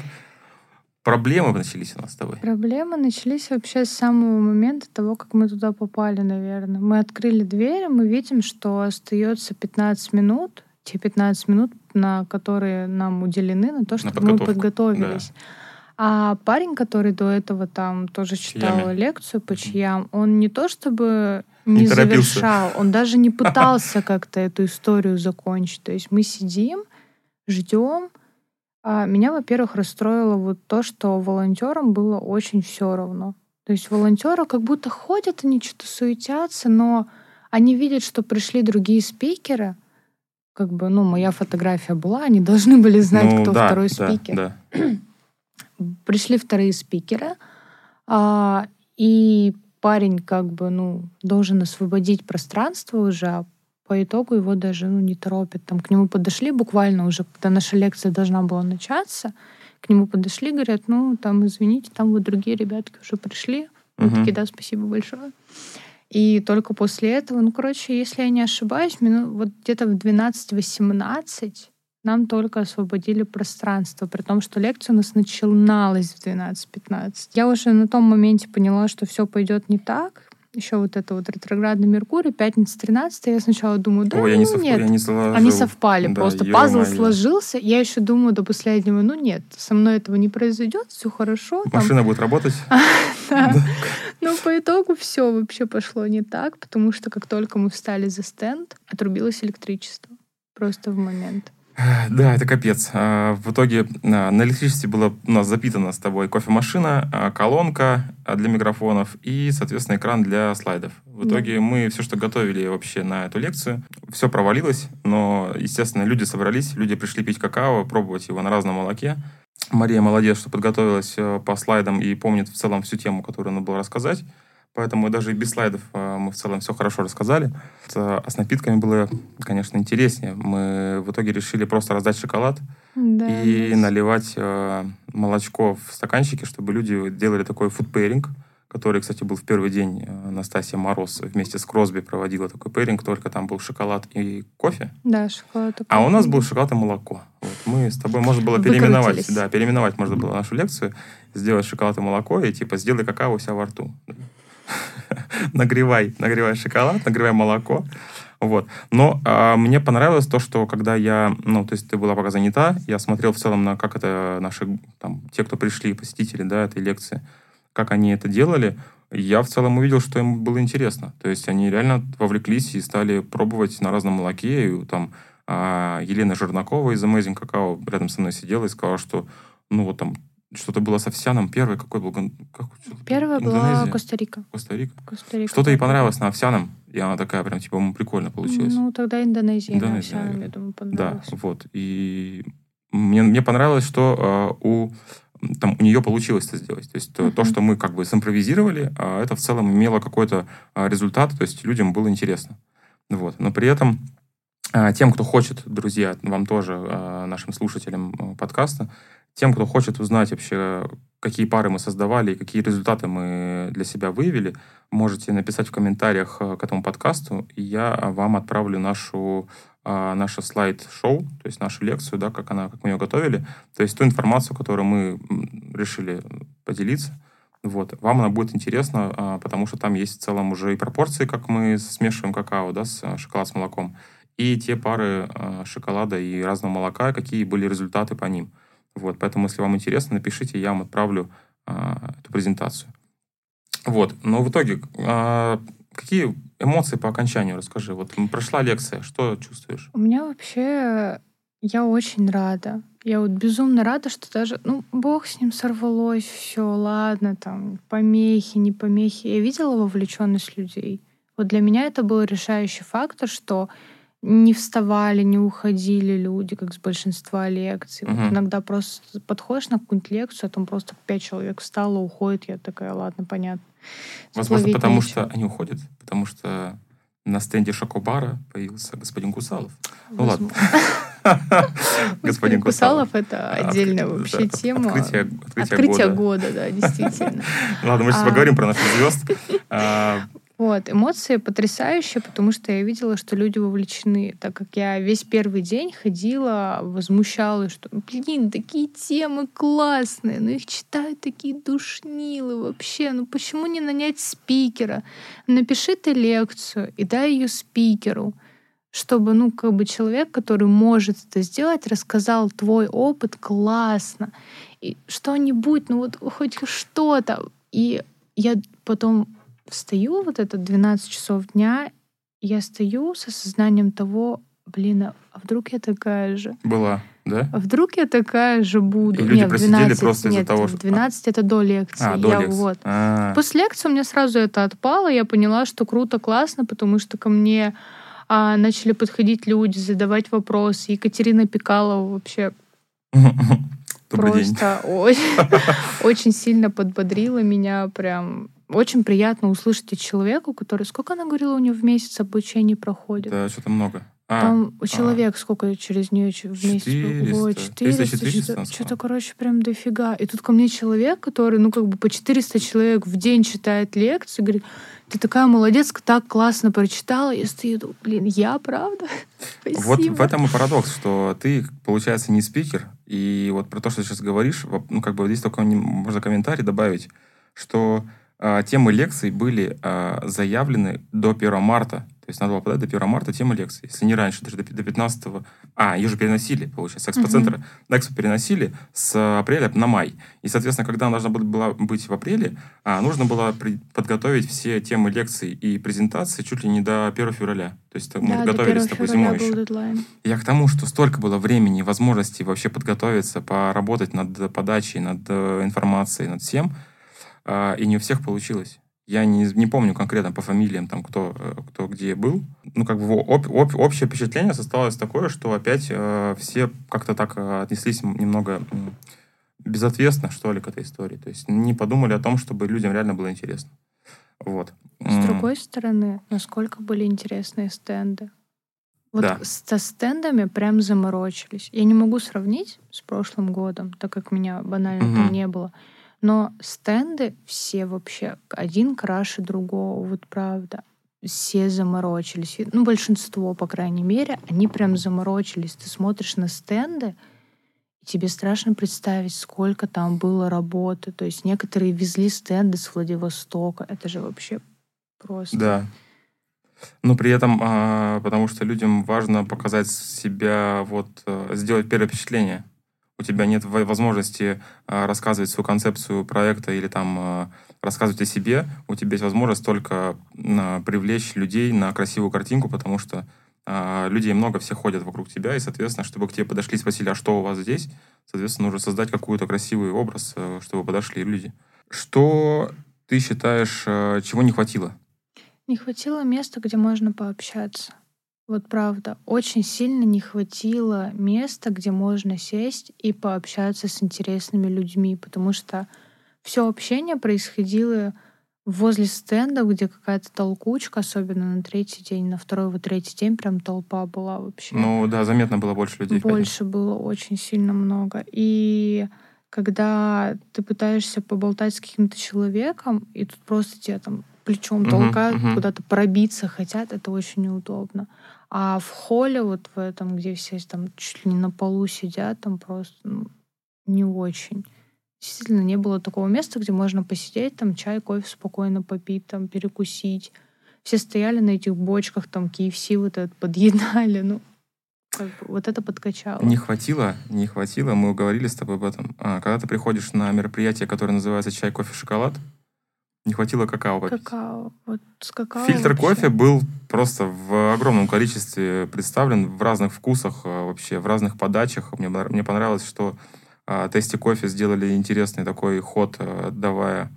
проблемы начались у нас с тобой. Проблемы начались вообще с самого момента того, как мы туда попали, наверное. Мы открыли дверь, мы видим, что остается 15 минут, те 15 минут, на которые нам уделены, на то, чтобы мы подготовку, подготовились. А парень, который до этого там тоже читал Чьями? лекцию по чьям, он не то чтобы не, Не торопился. завершал, он даже не пытался как-то эту историю закончить. То есть мы сидим, ждем, а меня, во-первых, расстроило вот то, что волонтерам было очень все равно. То есть волонтеры как будто ходят, они что-то суетятся, но они видят, что пришли другие спикеры. Как бы, ну, моя фотография была, они должны были знать, Ну, кто да, второй да, спикер. Да. Пришли вторые спикеры, а, и парень как бы, ну, должен освободить пространство уже, а по итогу его даже ну, не торопят. Там к нему подошли буквально уже, когда наша лекция должна была начаться, к нему подошли, говорят, ну, там, извините, там вот другие ребятки уже пришли. Мы Мгм. такие, да, спасибо большое. И только после этого, ну, короче, если я не ошибаюсь, мину, вот где-то в 12-18 нам только освободили пространство, при том, что лекция у нас начиналась в 12-15. Я уже на том моменте поняла, что все пойдет не так. Еще вот это вот ретроградный Меркурий, пятница 13 я сначала думаю, да, Ой, я не, ну совп- нет, я не сложил. они совпали, Да, просто пазл ё-моё. сложился. Я еще думаю до последнего, ну нет, со мной этого не произойдет, все хорошо. там Машина будет работать. Но по итогу все вообще пошло не так, потому что как только мы встали за стенд, отрубилось электричество. Просто в момент. Да, это капец. А, В итоге а, на электричестве была у нас запитана с тобой кофемашина, а, колонка для микрофонов и, соответственно, экран для слайдов. В Да. итоге мы все, что готовили вообще на эту лекцию, все провалилось, но, естественно, люди собрались, люди пришли пить какао, пробовать его на разном молоке. Мария молодец, что подготовилась э, по слайдам и помнит в целом всю тему, которую надо было рассказать. Поэтому даже и без слайдов э, мы в целом все хорошо рассказали. А с напитками было, конечно, интереснее. Мы в итоге решили просто раздать шоколад да, и да. наливать э, молочко в стаканчики, чтобы люди делали такой фудпейринг который, кстати, был в первый день э, Настасья Мороз вместе с Кросби проводила такой пэринг, только там был шоколад и кофе. Да, шоколад и кофе. А у нас был шоколад и молоко. Вот. Мы с тобой, можно было переименовать, да, переименовать можно было нашу лекцию, сделать шоколад и молоко, и типа сделай какао у себя во рту. Нагревай, нагревай шоколад, нагревай молоко. Вот. Но а, мне понравилось то, что когда я, ну, то есть ты была пока занята, я смотрел в целом на как это наши, там, те, кто пришли, посетители, да, этой лекции, как они это делали, я в целом увидел, что им было интересно. То есть они реально вовлеклись и стали пробовать на разном молоке. И, там а, Елена Жернакова из Amazing Cacao рядом со мной сидела и сказала, что ну вот там что-то было с овсяном. Первый какой был? Как, Первая была Коста-Рика. Коста-Рика? Коста-Рика. Что-то ей понравилось на овсяном. И она такая прям, типа, прикольно получилось. Ну, тогда Индонезия, Индонезия на овсяном, я думаю, понравилось. Да, вот. И мне, мне понравилось, что э, у там у нее получилось это сделать. То есть uh-huh. то, что мы как бы симпровизировали, а это в целом имело какой-то а, результат, то есть людям было интересно. Вот. Но при этом тем, кто хочет, друзья, вам тоже, нашим слушателям подкаста, тем, кто хочет узнать вообще, какие пары мы создавали и какие результаты мы для себя выявили, можете написать в комментариях к этому подкасту, и я вам отправлю нашу а, наше слайд-шоу, то есть нашу лекцию, да, как, она, как мы ее готовили, то есть ту информацию, которую мы решили поделиться. Вот. Вам она будет интересна, а, потому что там есть в целом уже и пропорции, как мы смешиваем какао да, с а, шоколад с молоком, и те пары а, шоколада и разного молока, какие были результаты по ним. Вот. Поэтому, если вам интересно, напишите, я вам отправлю а, эту презентацию. Вот. Но в итоге, а, какие эмоции по окончанию расскажи. Вот прошла лекция, что чувствуешь? У меня вообще... Я очень рада. Я вот безумно рада, что даже, ну, бог с ним сорвалось, все, ладно, там, помехи, не помехи. Я видела вовлеченность людей. Вот для меня это был решающий фактор, что не вставали, не уходили люди, как с большинства лекций. Угу. Вот иногда просто подходишь на какую-нибудь лекцию, а там просто пять человек встало, уходит. Я такая, ладно, понятно. Возможно, потому нечего. что они уходят, потому что на стенде Шокобара появился господин Кусалов. Ну ладно. Господин Кусалов — это отдельная вообще тема. Открытие года, да, действительно. Ладно, мы сейчас а. поговорим про наших звезд. Вот, эмоции потрясающие, потому что я видела, что люди вовлечены, так как я весь первый день ходила, возмущалась, что, блин, такие темы классные, но их читают такие душнилы вообще, ну почему не нанять спикера? Напиши ты лекцию и дай ее спикеру, чтобы, ну, как бы человек, который может это сделать, рассказал твой опыт классно, и что-нибудь, ну вот хоть что-то. И я потом встаю вот это 12 часов дня, я стою с осознанием того, блин, а, а вдруг я такая же? Была, да? А вдруг я такая же буду? И люди нет, просидели 12, просто из-за того, что... 12 это до лекции. А, до я лекции. вот. А-а-а. После лекции у меня сразу это отпало, я поняла, что круто, классно, потому что ко мне а, начали подходить люди, задавать вопросы. Екатерина Пикалова вообще просто очень сильно подбодрила меня прям очень приятно услышать от человека, который... Сколько она говорила, у нее в месяц обучение проходит? Да, что-то много. А, Там а. человек сколько через нее в месяц? 400. Ой, 400, 400 что-то, короче, прям дофига. И тут ко мне человек, который, ну, как бы по 400 человек в день читает лекции, говорит, ты такая молодец, так классно прочитала. Я стою, думаю, блин, я правда? Спасибо. Вот в этом и парадокс, что ты, получается, не спикер, и вот про то, что ты сейчас говоришь, ну, как бы здесь только можно комментарий добавить, что а, темы лекций были а, заявлены до 1 марта. То есть надо было подать до 1 марта темы лекций. Если не раньше, даже до 15 А, ее же переносили, получается. Экспоцентр uh-huh. Экспо переносили с апреля на май. И, соответственно, когда она должна была быть в апреле, а, нужно было подготовить все темы лекций и презентаций чуть ли не до 1 февраля. То есть мы да, готовились с тобой зимой еще. Дедлайн. Я к тому, что столько было времени, возможностей вообще подготовиться, поработать над подачей, над э, информацией, над всем – а, и не у всех получилось. Я не, не помню конкретно по фамилиям, там, кто, э, кто где был. Ну, как бы об, об, общее впечатление составилось такое, что опять э, все как-то так э, отнеслись немного э, безответственно, что ли, к этой истории. То есть не подумали о том, чтобы людям реально было интересно. Вот. С другой стороны, насколько были интересные стенды. Вот Да. со стендами прям заморочились. Я не могу сравнить с прошлым годом, так как меня банально Мгм. там не было. Но стенды все вообще один краше другого, вот правда. Все заморочились. Ну, большинство, по крайней мере, они прям заморочились. Ты смотришь на стенды, и тебе страшно представить, сколько там было работы. То есть некоторые везли стенды с Владивостока. Это же вообще просто... Да. Но при этом, а, потому что людям важно показать себя, вот, э, сделать первое впечатление. У тебя нет во- возможности а, рассказывать свою концепцию проекта или там а, рассказывать о себе. У тебя есть возможность только а, привлечь людей на красивую картинку, потому что людей много, все ходят вокруг тебя, и, соответственно, чтобы к тебе подошли и спросили, а что у вас здесь, соответственно, нужно создать какой-то красивый образ, э, чтобы подошли люди. Что ты считаешь, э, чего не хватило? Не хватило места, где можно пообщаться. Вот правда, очень сильно не хватило места, где можно сесть и пообщаться с интересными людьми, потому что все общение происходило возле стендов, где какая-то толкучка, особенно на третий день, на второй, вот третий день прям толпа была вообще. Ну да, заметно было больше людей. Больше было очень сильно много. И когда ты пытаешься поболтать с каким-то человеком, и тут просто тебя там плечом толкают, мгм. куда-то пробиться хотят, это очень неудобно. А в холле вот в этом, где все там чуть ли не на полу сидят, там просто ну, не очень. Действительно, не было такого места, где можно посидеть, там чай, кофе спокойно попить, там перекусить. Все стояли на этих бочках, там KFC вот этот подъедали. Ну, как бы вот это подкачало. Не хватило, не хватило, мы говорили с тобой об этом. А, когда ты приходишь на мероприятие, которое называется чай, кофе, шоколад, не хватило какао попить. Какао. Вот с какао Фильтр вообще. кофе был просто в огромном количестве представлен в разных вкусах, а, вообще в разных подачах. Мне, мне понравилось, что а, Тести кофе сделали интересный такой ход, а, давая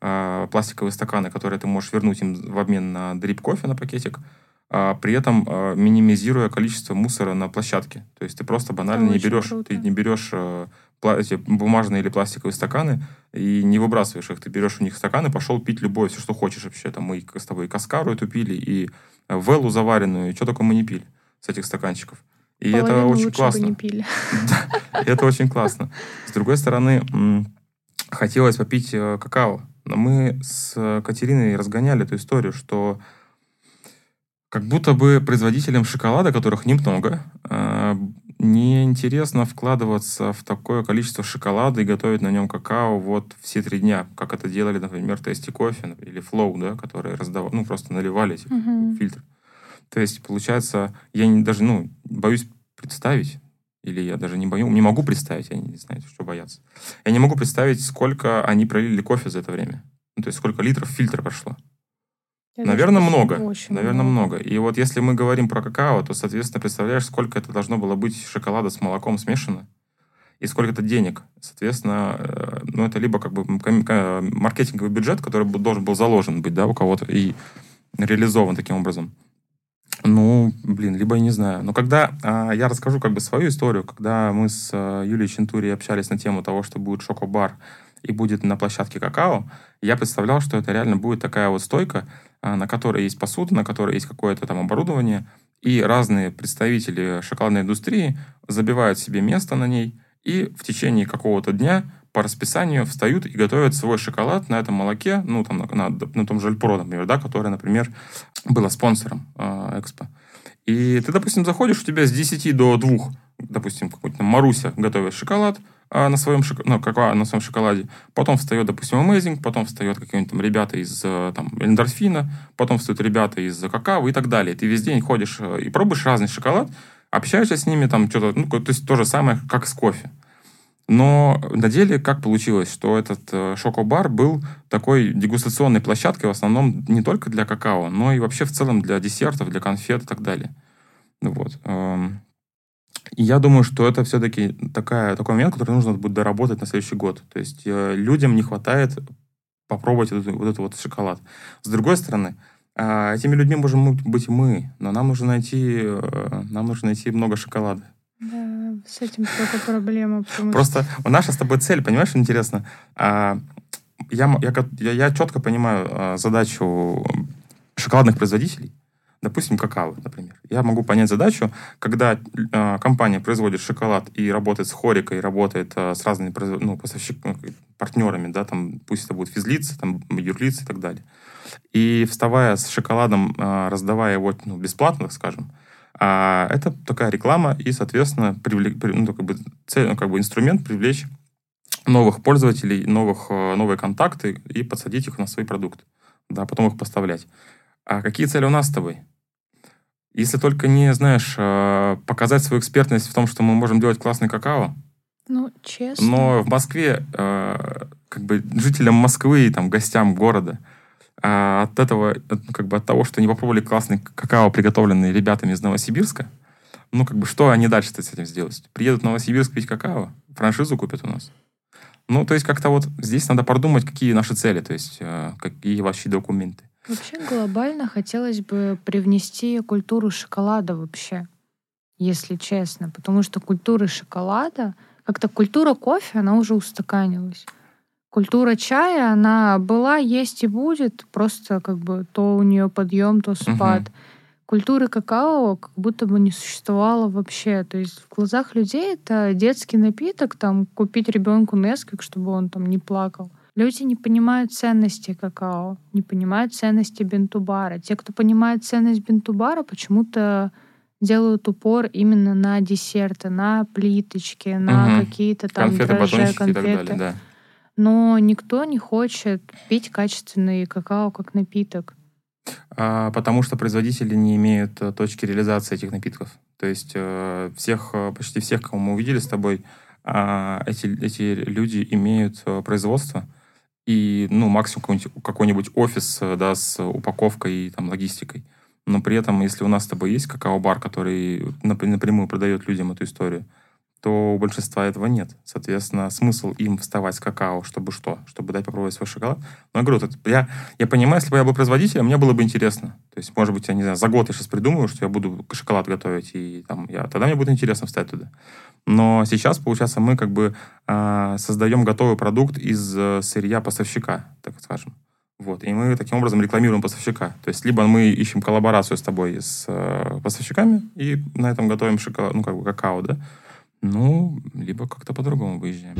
а, пластиковые стаканы, которые ты можешь вернуть им в обмен на дрип кофе на пакетик, при этом а, минимизируя количество мусора на площадке. То есть ты просто банально не берешь, круто. ты не берешь а, пла- эти бумажные или пластиковые стаканы и не выбрасываешь их. Ты берешь у них стаканы, пошел пить любое, все, что хочешь вообще. Там мы с тобой и каскару эту пили, и э, веллу заваренную, и что только мы не пили с этих стаканчиков. И это очень классно. бы не пили. Это очень классно. С другой стороны, хотелось попить э, какао. Но мы с э, Катериной разгоняли эту историю, что как будто бы производителям шоколада, которых немного, э, неинтересно вкладываться в такое количество шоколада и готовить на нем какао вот все три дня, как это делали, например, Тести Кофе или Flow, да, которые раздавали, ну, просто наливали эти Мгм. фильтр. То есть, получается, я не, даже, ну, боюсь представить, или я даже не боюсь, не могу представить, я не знаю, что бояться. Я не могу представить, сколько они пролили кофе за это время. Ну, то есть, сколько литров фильтра прошло. Я Наверное, даже много. очень Наверное, много. И вот если мы говорим про какао, то, соответственно, представляешь, сколько это должно было быть шоколада с молоком смешано, и сколько это денег. Соответственно, э, ну, это либо как бы маркетинговый бюджет, который должен был заложен быть, да, у кого-то, и реализован таким образом. Ну, блин, либо я не знаю. Но когда а, я расскажу как бы свою историю, когда мы с а, Юлией Чентури общались на тему того, что будет шокобар и будет на площадке какао, я представлял, что это реально будет такая вот стойка, а, на которой есть посуда, на которой есть какое-то там оборудование, и разные представители шоколадной индустрии забивают себе место на ней, и в течение какого-то дня по расписанию встают и готовят свой шоколад на этом молоке, ну, там, на, на, на том же Эльпро, например, да, который, например, было спонсором э, Экспо. И ты, допустим, заходишь, у тебя с 10 до 2, допустим, какой-то Маруся готовит шоколад на, своем шок... ну, какао, на своем шоколаде, потом встает, допустим, Amazing, потом встает какие-нибудь там ребята из э, там, эндорфина, потом встают ребята из какао и так далее. Ты весь день ходишь э, и пробуешь разный шоколад, общаешься с ними, там что-то, ну, то есть то же самое, как с кофе. Но на деле как получилось, что этот э, шокобар был такой дегустационной площадкой в основном не только для какао, но и вообще в целом для десертов, для конфет и так далее. Ну Вот. И я думаю, что это все-таки такая, такой момент, который нужно будет доработать на следующий год. То есть э, людям не хватает попробовать вот, вот этот вот шоколад. С другой стороны, а, этими людьми можем быть мы, но нам нужно найти, э, нам нужно найти много шоколада. Да, с этим только проблема. Просто наша с тобой цель, понимаешь, что интересно? А, я, я, я, я четко понимаю э, задачу шоколадных производителей, допустим, какао, например. Я могу понять задачу, когда э, компания производит шоколад и работает с хорикой, работает э, с разными ну, поставщиками, партнерами, да, там, пусть это будут физлицы, там, юрлицы и так далее. И вставая с шоколадом, э, раздавая его ну, бесплатно, скажем, а это такая реклама и, соответственно, привлек, ну, как бы, цель, ну, как бы инструмент привлечь новых пользователей, новых, э, новые контакты и подсадить их на свой продукт, да, потом их поставлять. А какие цели у нас с тобой? Если только не, знаешь, э, показать свою экспертность в том, что мы можем делать классный какао. Ну, честно. Но в Москве, э, как бы жителям Москвы и там гостям города, а от этого, как бы от того, что они попробовали классный какао, приготовленный ребятами из Новосибирска, ну, как бы, что они дальше с этим сделают? Приедут в Новосибирск пить какао, франшизу купят у нас. Ну, то есть как-то вот здесь надо продумать, какие наши цели, то есть э, какие вообще документы. Вообще глобально хотелось бы привнести культуру шоколада вообще, если честно, потому что культура шоколада, как-то культура кофе, она уже устаканилась. Культура чая, она была, есть и будет, просто как бы то у нее подъем, то спад. Угу. Культуры какао как будто бы не существовало вообще. То есть в глазах людей это детский напиток, там купить ребенку Несквик, чтобы он там не плакал. Люди не понимают ценности какао, не понимают ценности бентубара. Те, кто понимает ценность бентубара, почему-то делают упор именно на десерты, на плиточки, на угу. какие-то там конфеты, дрожжи, конфеты. Далее, да. Но никто не хочет пить качественный какао как напиток. А, потому что производители не имеют э, точки реализации этих напитков. То есть э, всех, э, почти всех, кого мы увидели с тобой, а, эти, эти люди имеют производство, и, ну, максимум какой-нибудь, какой-нибудь офис, да, с упаковкой и там логистикой. Но при этом, если у нас с тобой есть какао-бар, который напрямую продает людям эту историю, то у большинства этого нет. Соответственно, смысл им вставать с какао, чтобы что? Чтобы дать попробовать свой шоколад. Но я говорю, я, я понимаю, если бы я был производителем, мне было бы интересно. То есть, может быть, я не знаю, за год я сейчас придумаю, что я буду шоколад готовить, и там, я, тогда мне будет интересно встать туда. Но сейчас, получается, мы как бы э, создаем готовый продукт из э, сырья поставщика, так скажем. Вот. И мы таким образом рекламируем поставщика. То есть либо мы ищем коллаборацию с тобой, с э, поставщиками, и на этом готовим шоколад, ну, как бы какао, да? Ну, либо как-то по-другому выезжаем.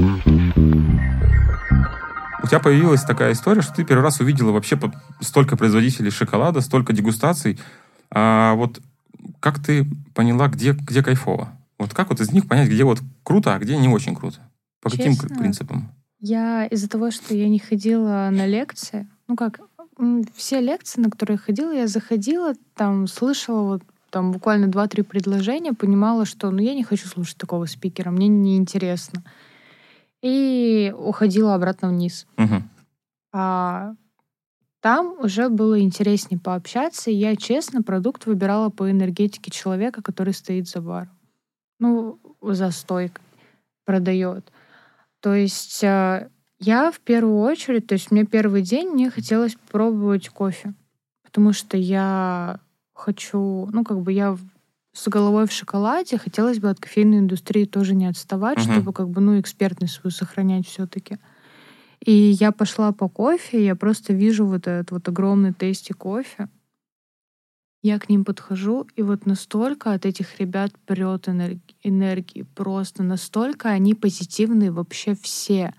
У тебя появилась такая история, что ты первый раз увидела вообще столько производителей шоколада, столько дегустаций. А вот как ты поняла, где, где кайфово? Вот как вот из них понять, где вот круто, а где не очень круто? По Честно, каким принципам? Я из-за того, что я не ходила на лекции, ну как, все лекции, на которые я ходила, я заходила, там слышала вот там буквально два-три предложения, понимала, что ну я не хочу слушать такого спикера, мне неинтересно. И уходила обратно вниз. Угу. А там уже было интереснее пообщаться, и я, честно, продукт выбирала по энергетике человека, который стоит за баром ну, за стойкой продает. То есть э, я в первую очередь, то есть мне первый день мне хотелось пробовать кофе, потому что я хочу, ну, как бы я с головой в шоколаде, хотелось бы от кофейной индустрии тоже не отставать, uh-huh. чтобы как бы, ну, экспертность свою сохранять все-таки. И я пошла по кофе, я просто вижу вот этот вот огромный тесте кофе. Я к ним подхожу, и вот настолько от этих ребят прет энерги- энергии, просто настолько они позитивные вообще все.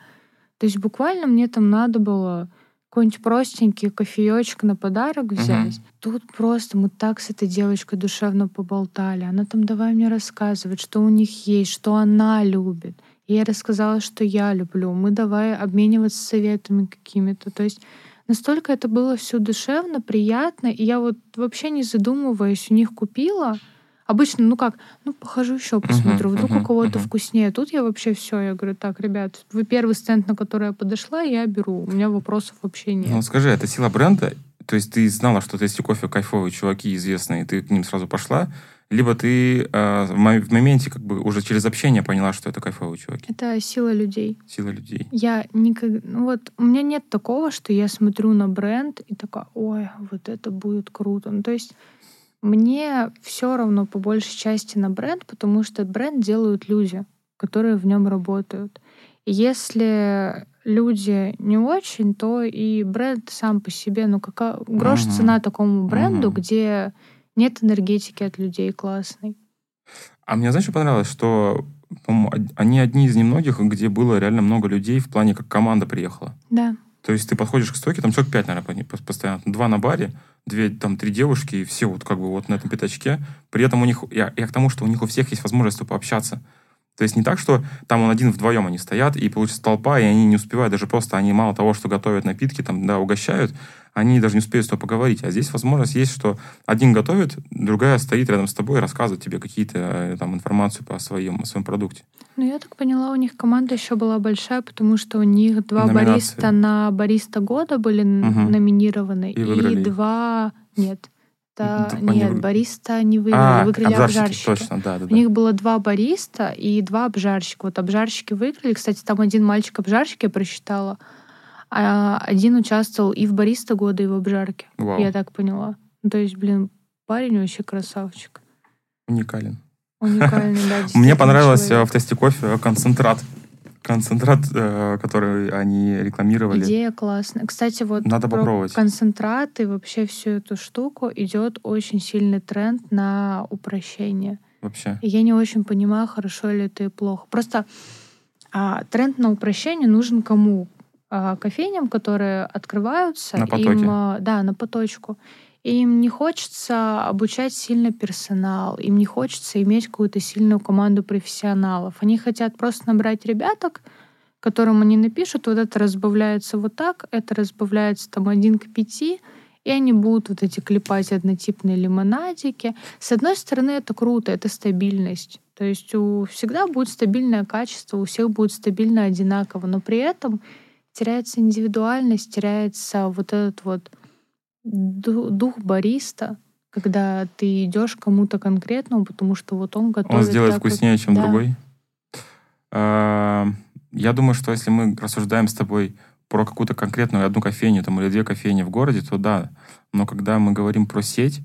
То есть буквально мне там надо было какой-нибудь простенький кофеечек на подарок взять. Угу. Тут просто мы так с этой девочкой душевно поболтали. Она там давай мне рассказывать, что у них есть, что она любит. И я рассказала, что я люблю. Мы давай обмениваться советами какими-то. То есть настолько это было все душевно, приятно, и я вот вообще не задумываясь у них купила. Обычно, ну как, ну похожу еще посмотрю, вдруг у кого-то вкуснее. Тут я вообще все, я говорю, так, ребят, вы первый стенд, на который я подошла, я беру. У меня вопросов вообще нет. Ну скажи, это сила бренда? То есть ты знала, что Тести Кофе кайфовые чуваки известные, ты к ним сразу пошла? либо ты э, в моменте как бы уже через общение поняла, что это кайфовые чуваки? Это сила людей. Сила людей. Я никогда... Ну вот у меня нет такого, что я смотрю на бренд и такая, ой, вот это будет круто. Ну, то есть мне все равно по большей части на бренд, потому что бренд делают люди, которые в нем работают. И если люди не очень, то и бренд сам по себе, ну какая грош Мгм. цена такому бренду, Мгм. где нет энергетики от людей классной. А мне, знаешь, понравилось, что они одни из немногих, где было реально много людей в плане, как команда приехала. Да. То есть ты подходишь к стойке, там человек пять, наверное, по- постоянно. Два на баре, две, там, три девушки, и все вот как бы вот на этом пятачке. При этом у них, я, я к тому, что у них у всех есть возможность пообщаться. То есть не так, что там он один вдвоем они стоят, и получится толпа, и они не успевают даже просто, они мало того, что готовят напитки, там, да, угощают, они даже не успеют с тобой поговорить. А здесь возможность есть, что один готовит, другая стоит рядом с тобой и рассказывает тебе какие-то э, там информацию по своем, о своем продукте. Ну, я так поняла, у них команда еще была большая, потому что у них два Номинации. бариста на бариста года были Мгм. номинированы. И их. два... Нет. Да, Д- нет, вы- бариста не выиграли, а, выиграли обжарщики, обжарщики. точно, да, да, У да. них было два бариста и два обжарщика. Вот обжарщики выиграли. Кстати, там один мальчик-обжарщик, я просчитала. А один участвовал и в бариста года, и в обжарке. Вау, Я так поняла. Ну, то есть, блин, парень вообще красавчик. уникален. Уникальный, да, Мне понравилось э, в тесте кофе э, концентрат. Концентрат, э, который они рекламировали. Идея классная. Кстати, вот Надо про попробовать. концентрат и вообще всю эту штуку идет очень сильный тренд на упрощение. Вообще. Я не очень понимаю, хорошо ли это и плохо. Просто а, тренд на упрощение нужен кому? А, кофейням, которые открываются. На потоке. Им, а, да, на поточку. Им не хочется обучать сильно персонал, им не хочется иметь какую-то сильную команду профессионалов. Они хотят просто набрать ребяток, которым они напишут, вот это разбавляется вот так, это разбавляется там один к пяти, и они будут вот эти клепать однотипные лимонадики. С одной стороны, это круто, это стабильность. То есть у всегда будет стабильное качество, у всех будет стабильно одинаково, но при этом теряется индивидуальность, теряется вот этот вот ду- дух бариста, когда ты идешь кому-то конкретному, потому что вот он готовит. Он сделает так, как- вкуснее, чем да. другой. А, Я думаю, что если мы рассуждаем с тобой про какую-то конкретную одну кофейню там, или две кофейни в городе, то да. Но когда мы говорим про сеть,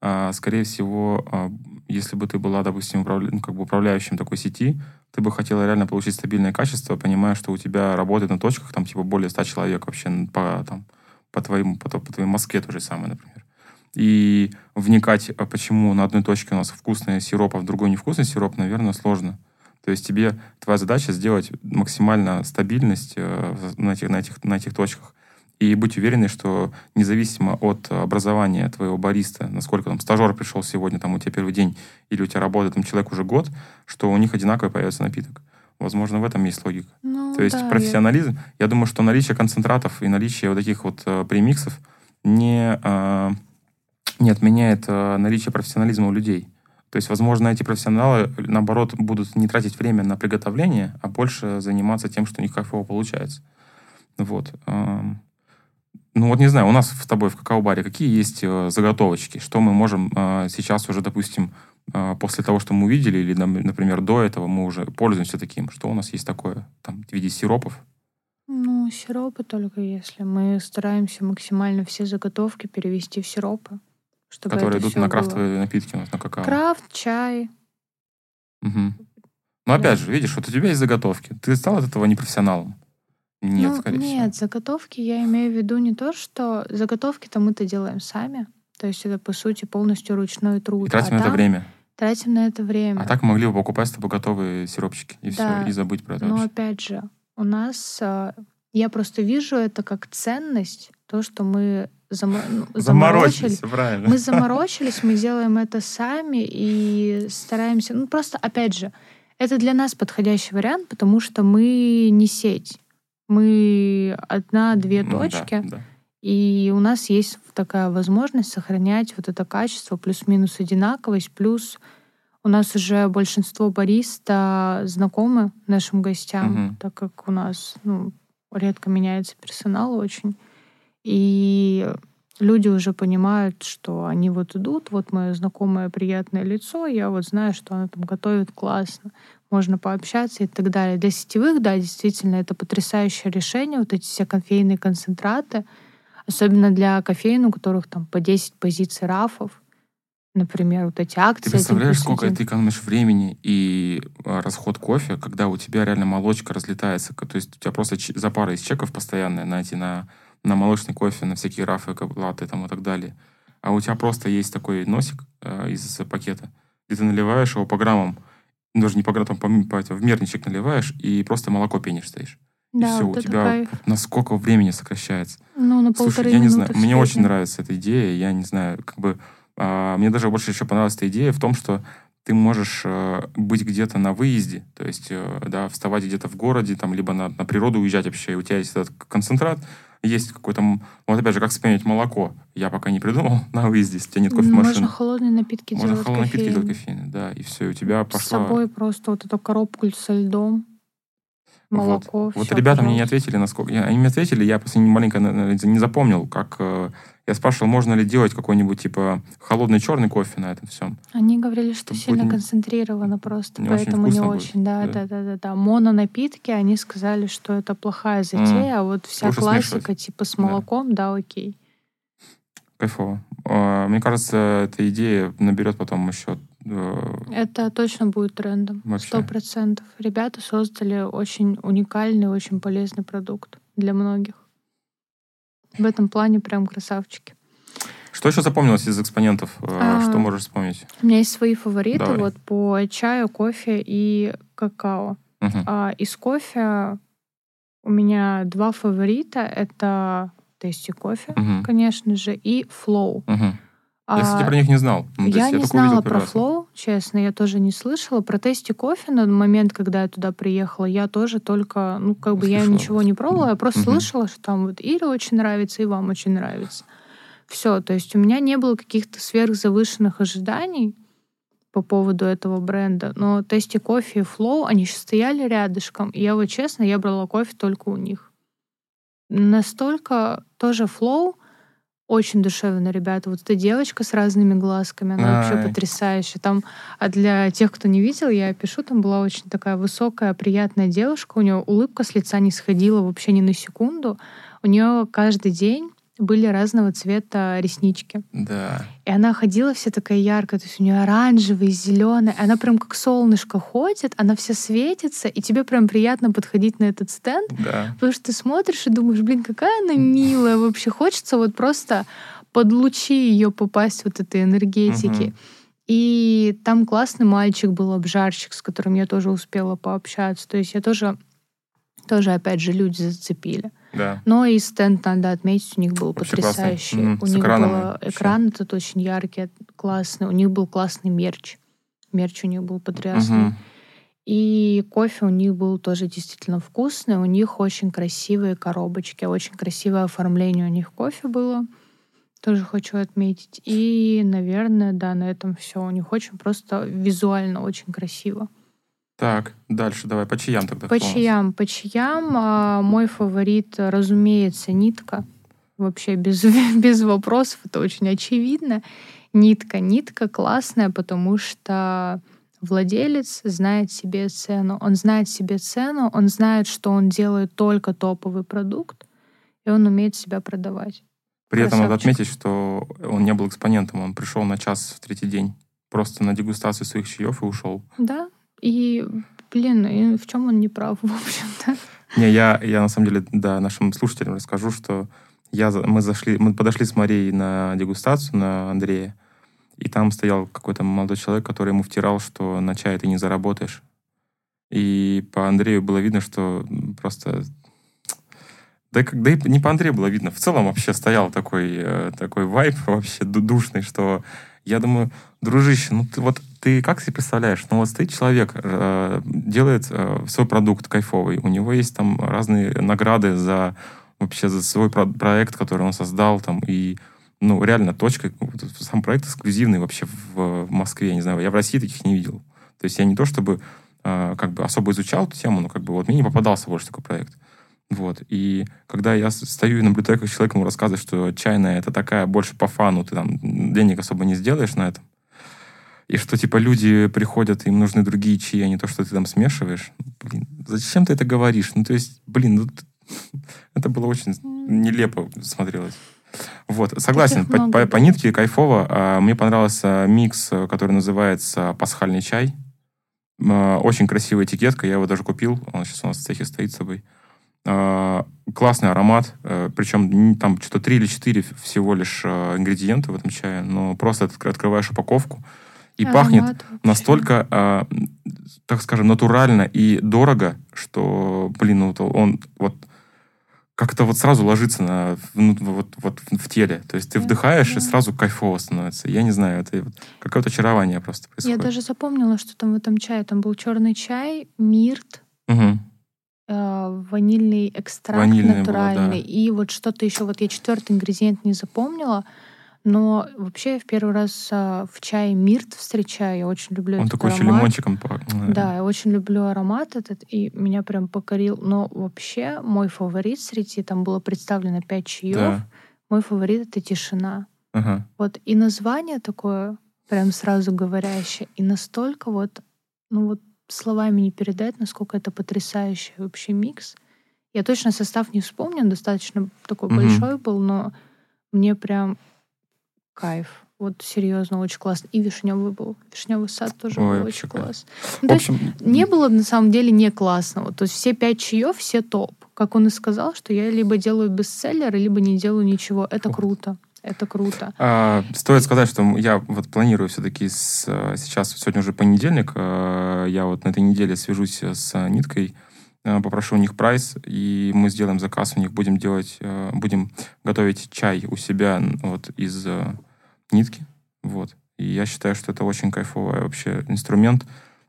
а, скорее всего, а, если бы ты была, допустим, управля- ну, как бы управляющим такой сети, ты бы хотела реально получить стабильное качество, понимая, что у тебя работает на точках там типа более 100 человек вообще по, там, по, твоему, по, по твоей Москве то же самое, например. И вникать, а почему на одной точке у нас вкусный сироп, а в другой невкусный сироп, наверное, сложно. То есть тебе твоя задача сделать максимально стабильность э, на этих, на, этих, на этих точках. И быть уверенной, что независимо от образования твоего бариста, насколько там стажер пришел сегодня, там у тебя первый день, или у тебя работает там человек уже год, что у них одинаковый появится напиток. Возможно, в этом есть логика. Ну, То есть да, я- профессионализм, я... думаю, что наличие концентратов и наличие вот таких вот э, премиксов не, э, не отменяет э, наличие профессионализма у людей. То есть, возможно, эти профессионалы, наоборот, будут не тратить время на приготовление, а больше заниматься тем, что у них кайфово получается. Вот. эм. Ну вот не знаю, у нас с тобой в какао-баре какие есть э, заготовочки? Что мы можем э, сейчас уже, допустим, э, после того, что мы увидели, или, например, до этого мы уже пользуемся таким? Что у нас есть такое там, в виде сиропов? Ну, сиропы только если. Мы стараемся максимально все заготовки перевести в сиропы. Чтобы которые идут на было. крафтовые напитки у нас, на какао. Крафт, чай. Мгм. Но опять же, видишь, вот у тебя есть заготовки. Ты стал от этого непрофессионалом? Нет, ну, скорее нет, всего. заготовки я имею в виду не то, что заготовки-то мы-то делаем сами. То есть это, по сути, полностью ручной труд. И тратим а на это время. Тратим на это время. А так могли бы покупать с тобой готовые сиропчики. И Да. все, и забыть про это Но вообще. опять же, у нас а, я просто вижу это как ценность, то, что мы ну, заморочили. Заморочились, правильно. Мы заморочились, мы делаем это сами и стараемся. Ну, просто, опять же, это для нас подходящий вариант, потому что мы не сеть. Мы одна-две Ну да, точки, да. и у нас есть такая возможность сохранять вот это качество, плюс-минус одинаковость, плюс у нас уже большинство бариста знакомы нашим гостям, Мгм. так как у нас ну, редко меняется персонал очень. И люди уже понимают, что они вот идут, вот мое знакомое приятное лицо, я вот знаю, что она там готовит классно, можно пообщаться и так далее. Для сетевых, да, действительно, это потрясающее решение, вот эти все кофейные концентраты, особенно для кофеин, у которых там по 10 позиций рафов. Например, вот эти акции. Ты представляешь, сколько ты экономишь времени и а, расход кофе, когда у тебя реально молочка разлетается. То есть у тебя просто запара из чеков постоянная на эти, на, на молочный кофе, на всякие рафы, латы там и так далее. А у тебя просто есть такой носик э, из пакета, где ты наливаешь его по граммам, даже не по граммам, по, по, в мерничек наливаешь, и просто молоко пенишь стоишь. Да, и все, вот у тебя кайф. насколько времени сокращается. Ну, на полторы Слушай, я не знаю, мне очень нравится эта идея, я не знаю, как бы а, мне даже больше еще понравилась эта идея в том, что ты можешь э, быть где-то на выезде, то есть, э, да, вставать где-то в городе, там, либо на, на природу уезжать вообще, и у тебя есть этот концентрат, есть какой-то, вот опять же, как вспомнить молоко, я пока не придумал на выезде, если у тебя нет кофемашины. Можно холодные напитки Можно делать холодные напитки делать кофейные, да, и все, у тебя пошла... С собой просто вот эту коробку со льдом, молоко, Вот, вот ребята пожалуйста. мне не ответили, насколько... Они мне ответили, я просто маленько не запомнил, как э, я спрашивал, можно ли делать какой-нибудь, типа, холодный черный кофе на этом всем. Они говорили, что это сильно будет... концентрировано просто, не поэтому очень не очень. Да, да, да, да, да. Мононапитки, они сказали, что это плохая затея, mm. а вот вся Лучше классика, смешивать. типа, с молоком, да, да окей. Кайфово. А, мне кажется, эта идея наберет потом еще э, это точно будет трендом. Сто процентов. Ребята создали очень уникальный, очень полезный продукт для многих. В этом плане прям красавчики. Что еще запомнилось из экспонентов? Э, а, что можешь вспомнить? У меня есть свои фавориты Давай. вот по чаю, кофе и какао. Угу. А, из кофе у меня два фаворита. Это Тести кофе, угу. конечно же, и Flow. Угу. Я, кстати, про них не знал. Ну, я, я не знала про Flow, честно, я тоже не слышала. Про тесте кофе на момент, когда я туда приехала, я тоже только, ну, как бы слышала. я ничего не пробовала, я просто угу. слышала, что там вот Ире очень нравится, и вам очень нравится. Все, то есть у меня не было каких-то сверхзавышенных ожиданий по поводу этого бренда, но тесте кофе и Flow, они еще стояли рядышком, и я вот честно, я брала кофе только у них. Настолько тоже Flow очень душевно, ребята. Вот эта девочка с разными глазками, она Ай. вообще потрясающая. Там, а для тех, кто не видел, я пишу, там была очень такая высокая, приятная девушка. У нее улыбка с лица не сходила вообще ни на секунду. У нее каждый день были разного цвета реснички. Да. И она ходила вся такая яркая, то есть у нее оранжевый, зеленый. Она прям как солнышко ходит, она вся светится, и тебе прям приятно подходить на этот стенд, да. потому что ты смотришь и думаешь, блин, какая она милая, вообще хочется вот просто под лучи ее попасть вот этой энергетики. Угу. И там классный мальчик был, обжарщик, с которым я тоже успела пообщаться. То есть я тоже, тоже опять же, люди зацепили. Да. Но и стенд, надо отметить, у них был Вообще потрясающий. Классный. У С них был экран этот очень яркий, классный. У них был классный мерч. Мерч у них был потрясный. Угу. И кофе у них был тоже действительно вкусный. У них очень красивые коробочки, очень красивое оформление у них кофе было. Тоже хочу отметить. И, наверное, да, на этом все. У них очень просто визуально очень красиво. Так, дальше давай по чаям тогда. По чаям, по чаям. А, мой фаворит, разумеется, нитка. Вообще без, без вопросов, это очень очевидно. Нитка, нитка классная, потому что владелец знает себе цену. Он знает себе цену, он знает, что он делает только топовый продукт, и он умеет себя продавать. При этом надо отметить, что он не был экспонентом, он пришел на час в третий день просто на дегустацию своих чаев и ушел. Да, и, блин, и в чем он не прав, в общем-то? Не, я, я на самом деле, да, нашим слушателям расскажу, что я, мы зашли, мы подошли с Марией на дегустацию, на Андрея, и там стоял какой-то молодой человек, который ему втирал, что на чай ты не заработаешь. И по Андрею было видно, что просто... Да, да и не по Андрею было видно. В целом вообще стоял такой, э, такой вайп вообще душный, что я думаю, дружище, ну ты вот ты как себе представляешь? Ну вот стоит человек, э, делает э, свой продукт кайфовый, у него есть там разные награды за вообще за свой про- проект, который он создал, там и ну реально точка, сам проект эксклюзивный вообще в, в Москве, я не знаю, я в России таких не видел. То есть я не то чтобы э, как бы особо изучал эту тему, но как бы вот мне не попадался больше такой проект. Вот. И когда я стою и наблюдаю, как человек ему рассказывает, что чайная это такая больше по фану, ты там денег особо не сделаешь на этом, и что, типа, люди приходят, им нужны другие чаи, а не то, что ты там смешиваешь. Блин, зачем ты это говоришь? Ну, то есть, блин, ну, это было очень нелепо смотрелось. Вот, согласен, по, по- по нитке кайфово. А, Мне понравился микс, который называется «Пасхальный чай». А, Очень красивая этикетка, я его даже купил, он сейчас у нас в цехе стоит с собой. А, Классный аромат, э, причем там что-то 3 или 4 всего лишь э, ингредиента в этом чае, но просто от- открываешь упаковку, и пахнет Аромат вообще. настолько, а, так скажем, натурально и дорого, что, блин, ну, он вот как-то вот сразу ложится на, ну, вот, вот в теле. То есть ты Да, вдыхаешь, и да. сразу кайфово становится. Я не знаю, это вот какое-то очарование просто Я происходит. даже запомнила, что там в этом чае. Там был черный чай, мирт, Мгм. э, ванильный экстракт Ванильный был, натуральный. да. И вот что-то еще. Вот я четвертый ингредиент не запомнила. Но вообще я в первый раз а, в чае мирт встречаю. Я очень люблю Он этот такой еще аромат. лимончиком. пах- Да, я очень люблю аромат этот, и меня прям покорил. Но вообще мой фаворит среди, там было представлено пять чаев, Да. мой фаворит — это тишина. Ага. Вот и название такое прям сразу говорящее, и настолько вот, ну вот словами не передать, насколько это потрясающий вообще микс. Я точно состав не вспомню, достаточно такой Мгм. большой был, но мне прям кайф. Вот серьезно, очень классно. И вишневый был. Вишневый сад тоже Ой, был очень класс. Ну, то есть общем, не было на самом деле не классного. То есть все пять чаев, все топ. Как он и сказал, что я либо делаю бестселлеры, либо не делаю ничего. Это Ух. круто. Это круто. А, стоит сказать, что я вот планирую все-таки с, э, сейчас, сегодня уже понедельник, э, я вот на этой неделе свяжусь с э, Ниткой, э, попрошу у них прайс, и мы сделаем заказ у них, будем делать, будем готовить чай у себя вот из нитки, вот. И я считаю, что это очень кайфовый вообще инструмент,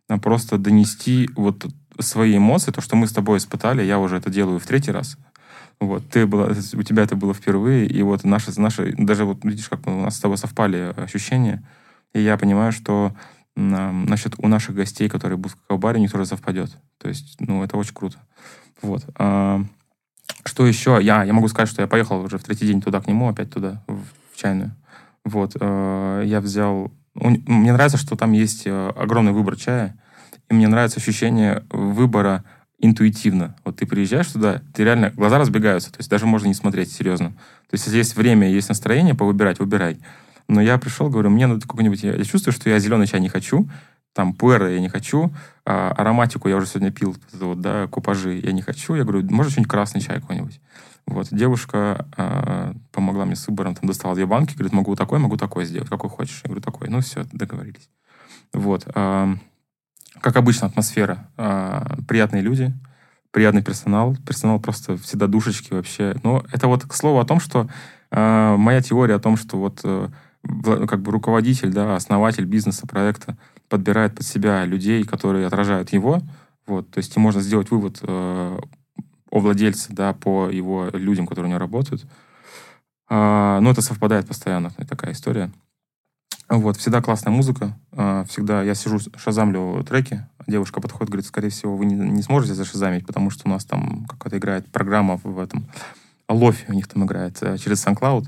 а просто донести вот свои эмоции, то, что мы с тобой испытали, я уже это делаю в третий раз, вот, ты была, у тебя это было впервые, и вот наши, наши, даже вот видишь, как у нас с тобой совпали ощущения, и я понимаю, что значит, у наших гостей, которые будут в баре, у них тоже совпадет. То есть, ну, это очень круто. Вот. А, что еще? Я, я могу сказать, что я поехал уже в третий день туда к нему, опять туда, в чайную. Вот. э, я взял... Мне нравится, что там есть э, огромный выбор чая, и мне нравится ощущение выбора интуитивно. Вот ты приезжаешь туда, ты реально, глаза разбегаются, то есть даже можно не смотреть серьезно. То есть если есть время, есть настроение повыбирать, выбирай. Но я пришел, говорю, мне надо какой-нибудь... Я чувствую, что я зеленый чай не хочу, там пуэра я не хочу, а, ароматику я уже сегодня пил, вот да, купажи я не хочу. Я говорю, может, что-нибудь красный чай какой-нибудь. Вот, девушка а, помогла мне с выбором, там достала две банки, говорит, могу такой, могу такой сделать, какой хочешь. Я говорю, такой. Ну, все, договорились. Вот. а, как обычно, атмосфера. а, приятные люди, приятный персонал. Персонал просто всегда душечки вообще. Но это вот к слову о том, что а, моя теория о том, что вот э, как бы руководитель, да, основатель бизнеса, проекта подбирает под себя людей, которые отражают его. Вот, то есть можно сделать вывод э, о владельце, да, по его людям, которые у него работают. А, ну, это совпадает постоянно, это такая история. Вот, всегда классная музыка, а, всегда я сижу, шазамлю треки, девушка подходит, говорит, скорее всего, вы не, не сможете зашазамить, потому что у нас там какая-то играет программа в этом, Лофи у них там играет э, через SoundCloud.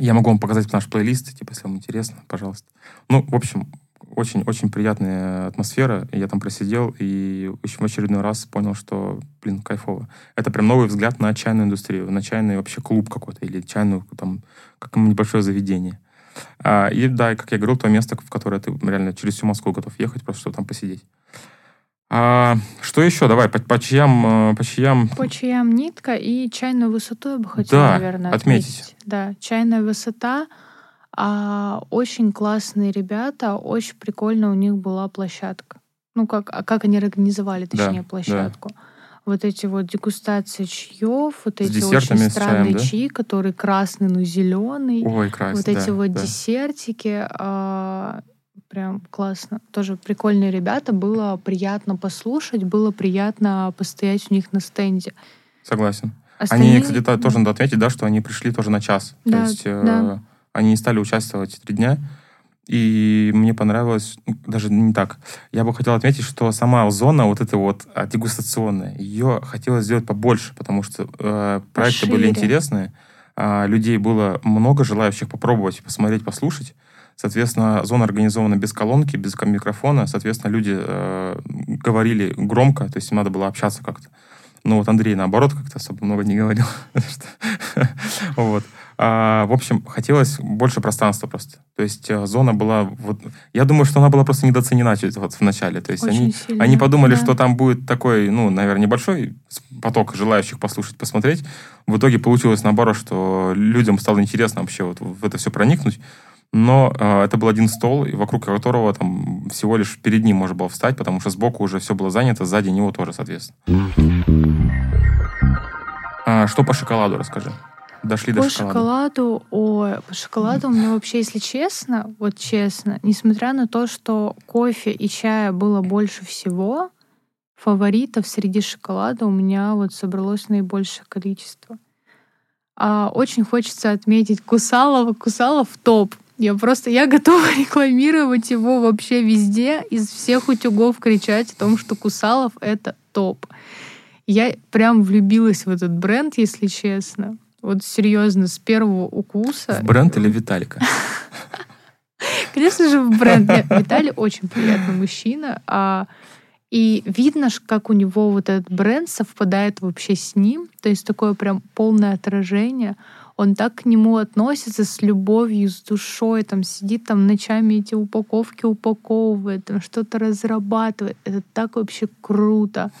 Я могу вам показать наш плейлист, типа, если вам интересно, пожалуйста. Ну, в общем, очень-очень приятная атмосфера. Я там просидел и еще в очередной раз понял, что, блин, кайфово. Это прям новый взгляд на чайную индустрию, на чайный вообще клуб какой-то или чайную, там, как небольшое заведение. А, и да, и, как я говорил, то место, в которое ты реально через всю Москву готов ехать, просто чтобы там посидеть. А, что еще? Давай, по, по чаям, э, по чаям. По чаям нитка и чайную высоту я бы хотела, Да, наверное, отметить. отметить. Да, чайная высота. А, очень классные ребята, очень прикольно у них была площадка. Ну, как, а как они организовали, Да, точнее, да. площадку. Вот эти вот дегустации чаев, вот эти очень с чаем, странные да? чаи, которые красный, но зеленый. Ой, красиво. вот эти вот десертики. а, прям классно. Тоже прикольные ребята. Было приятно послушать, было приятно постоять у них на стенде. Согласен. Остальные- Они, кстати, та- тоже надо отметить, да, что они пришли тоже на час. Да, То есть э, да. Они не стали участвовать три дня. И мне понравилось, ну, даже не так. Я бы хотел отметить, что сама зона вот эта вот а, дегустационная, ее хотелось сделать побольше, потому что э, проекты были Пошире. интересные, а, людей было много желающих попробовать, посмотреть, послушать. Соответственно, зона организована без колонки, без микрофона. Соответственно, люди э, говорили громко, то есть им надо было общаться как-то. Ну, вот Андрей, наоборот, как-то особо много не говорил. Вот. А, в общем, хотелось больше пространства просто. То есть э, зона была... Вот, я думаю, что она была просто недооценена вот в начале. То есть они, они подумали, да. что там будет такой, ну, наверное, небольшой поток желающих послушать, посмотреть. В итоге получилось наоборот, что людям стало интересно вообще вот в это все проникнуть. Но э, это был один стол, вокруг которого там всего лишь перед ним можно было встать, потому что сбоку уже все было занято, сзади него тоже, соответственно. А, что по шоколаду расскажи? дошли по до шоколада? шоколаду, о, по шоколаду у меня вообще, если честно, вот честно, несмотря на то, что кофе и чая было больше всего, фаворитов среди шоколада у меня вот собралось наибольшее количество. А, очень хочется отметить Кусалова. Кусалов топ. Я просто, я готова рекламировать его вообще везде, из всех утюгов кричать о том, что Кусалов — это топ. Я прям влюбилась в этот бренд, если честно. Вот серьезно, с первого укуса. В бренд или Виталика? Конечно же, в бренд. Нет, Виталий очень приятный мужчина. А, и видно, как у него вот этот бренд совпадает вообще с ним. То есть такое прям полное отражение. Он так к нему относится с любовью, с душой, там сидит там ночами эти упаковки упаковывает, там что-то разрабатывает. Это так вообще круто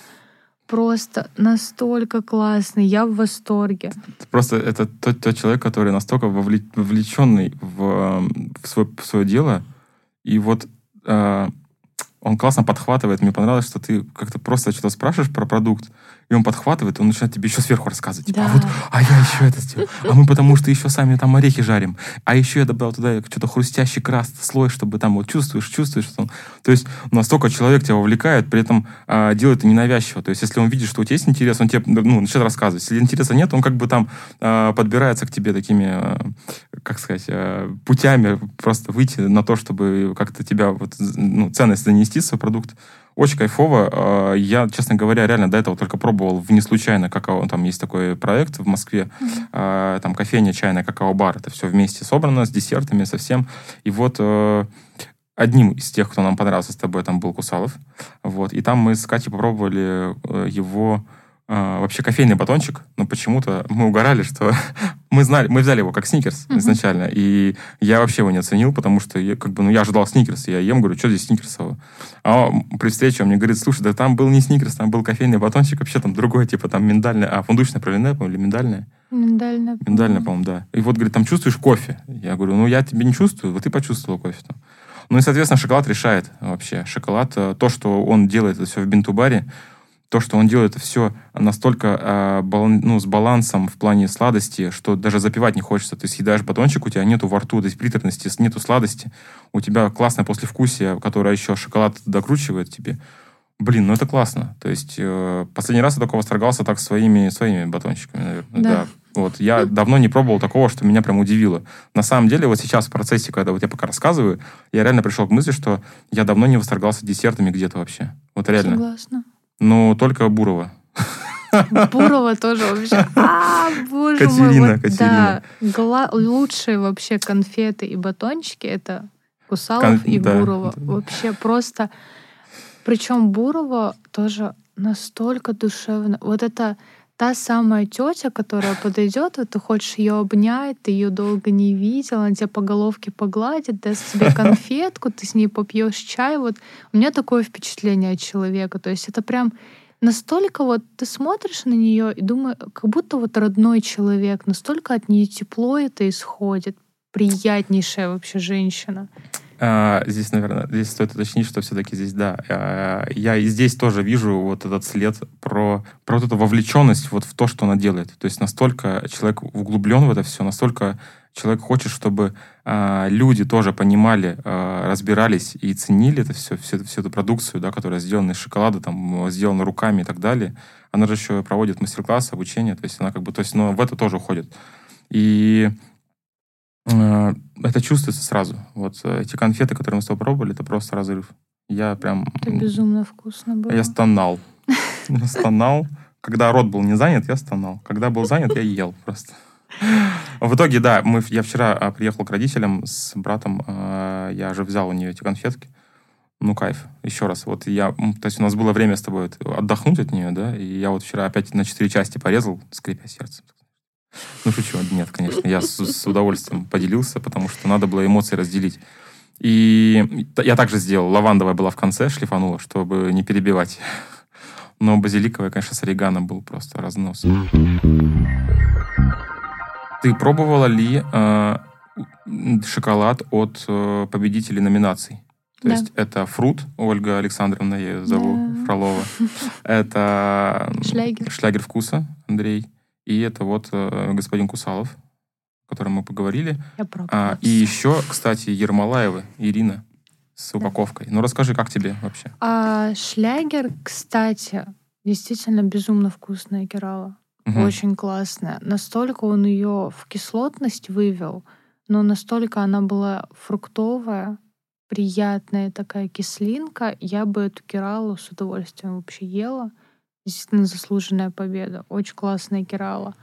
просто настолько классный, я в восторге. Просто это тот, тот человек, который настолько вовлеченный в, в, свое, в свое дело, и вот э, он классно подхватывает. Мне понравилось, что ты как-то просто что-то спрашиваешь про продукт, и он подхватывает, он начинает тебе еще сверху рассказывать. Типа, а да. а вот, а я еще это сделал. А мы потому что еще сами там орехи жарим. А еще я добавил туда что-то хрустящий крас слой, чтобы там вот чувствуешь, чувствуешь. Что он... То есть настолько человек тебя вовлекает, при этом а, делает это ненавязчиво. То есть если он видит, что у тебя есть интерес, он тебе ну, начинает рассказывать. Если интереса нет, он как бы там а, подбирается к тебе такими, а, как сказать, а, путями просто выйти на то, чтобы как-то тебя вот, ну, ценность занести в свой продукт. Очень кайфово. А, я, честно говоря, реально до этого только пробовал в не случайно какао. Там есть такой проект в Москве. Mm-hmm. Там кофейня, чайная, какао-бар. Это все вместе собрано с десертами, совсем. И вот э, одним из тех, кто нам понравился с тобой, там был Кусалов. Вот. И там мы с Катей попробовали э, его а, вообще кофейный батончик, но почему-то мы угорали, что мы знали, мы взяли его как сникерс uh-huh. изначально, и я вообще его не оценил, потому что я, как бы, ну, я ожидал сникерс, я ем, говорю, что здесь сникерсово? А при встрече он мне говорит, слушай, да там был не сникерс, там был кофейный батончик, вообще там другой, типа там миндальное, а фундучное пролиное, по-моему, или миндальное? Миндальное. Миндальное, по-моему, да. И вот, говорит, там чувствуешь кофе? Я говорю, ну, я тебе не чувствую, вот ты почувствовал кофе там. Ну и, соответственно, шоколад решает вообще. Шоколад, э, то, что он делает это все в бинтубаре, то, что он делает это все настолько э, балан, ну, с балансом в плане сладости, что даже запивать не хочется. Ты съедаешь батончик, у тебя нету во рту, то есть приторности, нету сладости. У тебя классное послевкусие, которое еще шоколад докручивает тебе. Блин, ну это классно. То есть э, последний раз я только восторгался так своими, своими батончиками, наверное. Да. да. Вот. Я давно не пробовал такого, что меня прям удивило. На самом деле, вот сейчас в процессе, когда вот я пока рассказываю, я реально пришел к мысли, что я давно не восторгался десертами где-то вообще. Вот реально. Согласна. Ну, только Бурова. Бурова тоже вообще. А, боже Катерина, мой. Вот, Катерина. Да, лучшие вообще конфеты и батончики это Кусалов Кон... и да. Бурова. Вообще просто. Причем Бурова тоже настолько душевно. Вот это та самая тетя, которая подойдет, вот ты хочешь ее обнять, ты ее долго не видел, она тебя по головке погладит, даст тебе конфетку, ты с ней попьешь чай. Вот у меня такое впечатление от человека. То есть это прям настолько вот ты смотришь на нее и думаешь, как будто вот родной человек, настолько от нее тепло это исходит, приятнейшая вообще женщина. А, здесь, наверное, здесь стоит уточнить, что все-таки здесь, да, а, я и здесь тоже вижу вот этот след про, про вот эту вовлеченность вот в то, что она делает. То есть настолько человек углублен в это все, настолько человек хочет, чтобы а, люди тоже понимали, разбирались и ценили это все, всю, всю эту продукцию, да, которая сделана из шоколада, там, сделана руками и так далее. Она же еще проводит мастер-классы, обучение, то есть она как бы, то есть, ну, в это тоже уходит. И это чувствуется сразу. Вот э, эти конфеты, которые мы с тобой пробовали, это просто разрыв. Я прям... Это безумно вкусно было. Я стонал. Стонал. Когда рот был не занят, я стонал. Когда был занят, я ел просто. В итоге, да, мы, я вчера а, приехал к родителям с братом, я же взял у нее эти конфетки. Ну, кайф. Еще раз. Вот я... То есть у нас было время с тобой отдохнуть от нее, да? И я вот вчера опять на четыре части порезал, скрипя сердцем. Ну, шучу. Нет, конечно. Я с, с удовольствием поделился, потому что надо было эмоции разделить. И я также сделал. Лавандовая была в конце, шлифанула, чтобы не перебивать. Но базиликовая, конечно, с орегано был просто разнос. Ты пробовала ли э, шоколад от э, победителей номинаций? То да. есть это Фрут, Ольга Александровна, я ее зову, да. Фролова. Это Шлягер. Шлягер вкуса, Андрей. И это вот э, господин Кусалов, о котором мы поговорили. Я пробовала. А, и еще, кстати, Ермолаева Ирина с упаковкой. Да. Ну, расскажи, как тебе вообще? А, шлягер, кстати, действительно безумно вкусная керала. Угу. Очень классная. Настолько он ее в кислотность вывел, но настолько она была фруктовая, приятная такая кислинка. Я бы эту кералу с удовольствием вообще ела. Действительно заслуженная победа. Очень классная керала.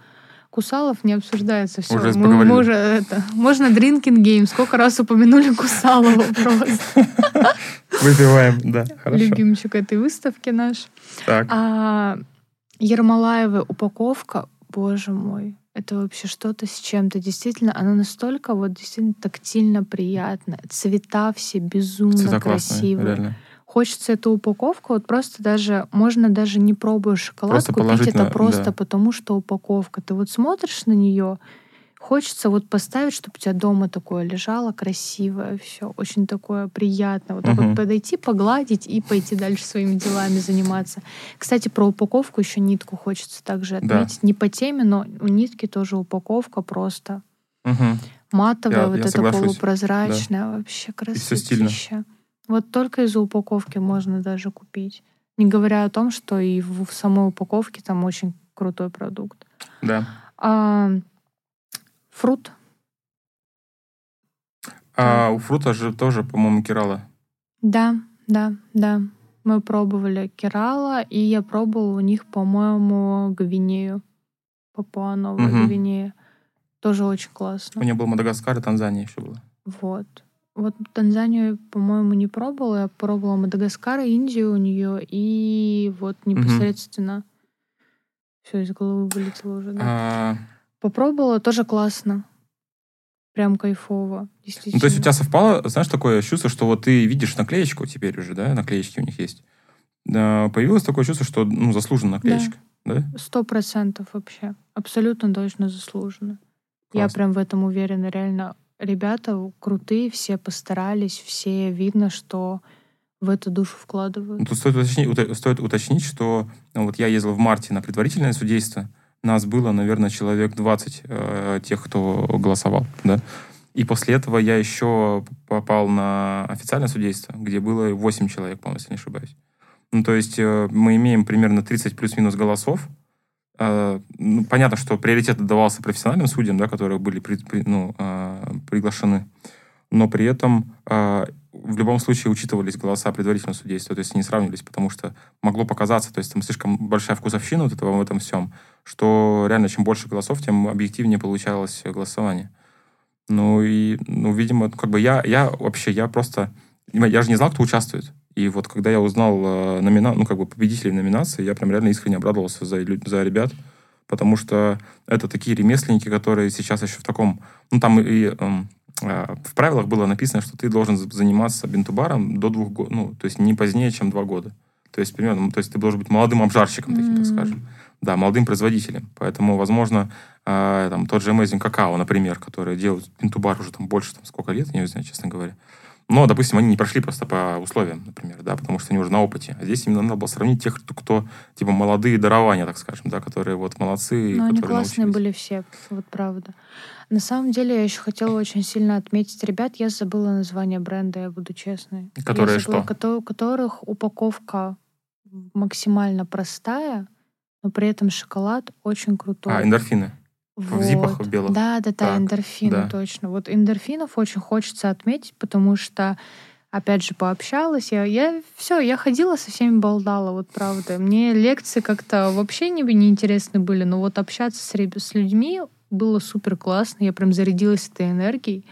Кусалов не обсуждается все. Уже мы, мы уже это. Можно drinking game. Сколько раз упомянули Кусалова просто. Выпиваем, да. Хорошо. Любимчик этой выставки наш. Так. А, Ермолаева упаковка, боже мой, это вообще что-то с чем-то. Действительно, она настолько вот действительно тактильно приятная. Цвета все безумно Цвета красивые. Классные, реально. Хочется эту упаковку, вот просто даже, можно даже не пробуя шоколад, купить это на, просто да. потому, что упаковка. Ты вот смотришь на нее, Хочется вот поставить, чтобы у тебя дома такое лежало, красивое, все, очень такое приятное. Вот uh-huh. вот подойти, погладить и пойти дальше своими делами заниматься. Кстати, про упаковку еще нитку хочется также отметить. Да. Не по теме, но у нитки тоже упаковка просто uh-huh. матовая, я, вот я эта полупрозрачная, да. вообще красотища. Вот только из-за упаковки можно даже купить. Не говоря о том, что и в, в самой упаковке там очень крутой продукт. Да. А, Фрут. А у фрута же тоже, по-моему, керала. Да, да, да. Мы пробовали керала, и я пробовала у них, по-моему, гвинею. Папуа-Новая угу. Гвинея. Тоже очень классно. У нее был Мадагаскар и Танзания еще было. Вот. Вот Танзанию, по-моему, не пробовала. Я пробовала Мадагаскар, Индию у нее, и вот непосредственно угу. все из головы вылетело уже. Да. А, Попробовала, тоже классно. Прям кайфово, действительно. Ну, то есть у тебя совпало, знаешь, такое чувство, что вот ты видишь наклеечку теперь уже, да, наклеечки у них есть. Да, появилось такое чувство, что ну, заслужена наклеечка, да? Сто процентов вообще. Абсолютно точно заслуженно. Я прям в этом уверена. Реально, ребята крутые, все постарались, все видно, что в эту душу вкладывают. Ну, тут стоит уточнить, стоит уточнить, что ну, вот я ездил в марте на предварительное судейство, нас было, наверное, человек 20 э, тех, кто голосовал, да. И после этого я еще попал на официальное судейство, где было 8 человек, по-моему, если не ошибаюсь. Ну, то есть э, мы имеем примерно 30 плюс-минус голосов. Э, ну, понятно, что приоритет давался профессиональным судьям, да, которые были при, при, ну, э, приглашены. Но при этом э, в любом случае учитывались голоса предварительного судейства, то есть не сравнивались, потому что могло показаться, то есть там слишком большая вкусовщина вот этого в этом всем, что реально чем больше голосов, тем объективнее получалось голосование. Ну и, ну, видимо, как бы я, я вообще, я просто, я же не знал, кто участвует. И вот когда я узнал э, номина, ну, как бы победителей номинации, я прям реально искренне обрадовался за, за ребят, потому что это такие ремесленники, которые сейчас еще в таком, ну, там и эм, а, в правилах было написано, что ты должен заниматься бинтубаром до двух год, ну, то есть не позднее, чем два года. То есть, примерно, то есть ты должен быть молодым обжарщиком, таким, mm-hmm. так скажем. Да, молодым производителем. Поэтому, возможно, э, там, тот же Amazing Какао, например, который делают бинтубар уже там больше, там, сколько лет, я не знаю, честно говоря. Но, допустим, они не прошли просто по условиям, например, да, потому что они уже на опыте. А здесь именно надо было сравнить тех, кто, кто типа, молодые дарования, так скажем, да, которые вот молодцы. Ну, они классные научились. были все, вот правда. На самом деле, я еще хотела очень сильно отметить ребят. Я забыла название бренда, я буду честной. Которые забыла, что? У которых упаковка максимально простая, но при этом шоколад очень крутой. А, эндорфины. Вот. В зипах в белых. Да, да, да, эндорфины, да. точно. Вот эндорфинов очень хочется отметить, потому что опять же, пообщалась. Я, я все, я ходила со всеми болтала, вот правда. Мне лекции как-то вообще не, не интересны были, но вот общаться с, с людьми было супер классно. Я прям зарядилась этой энергией.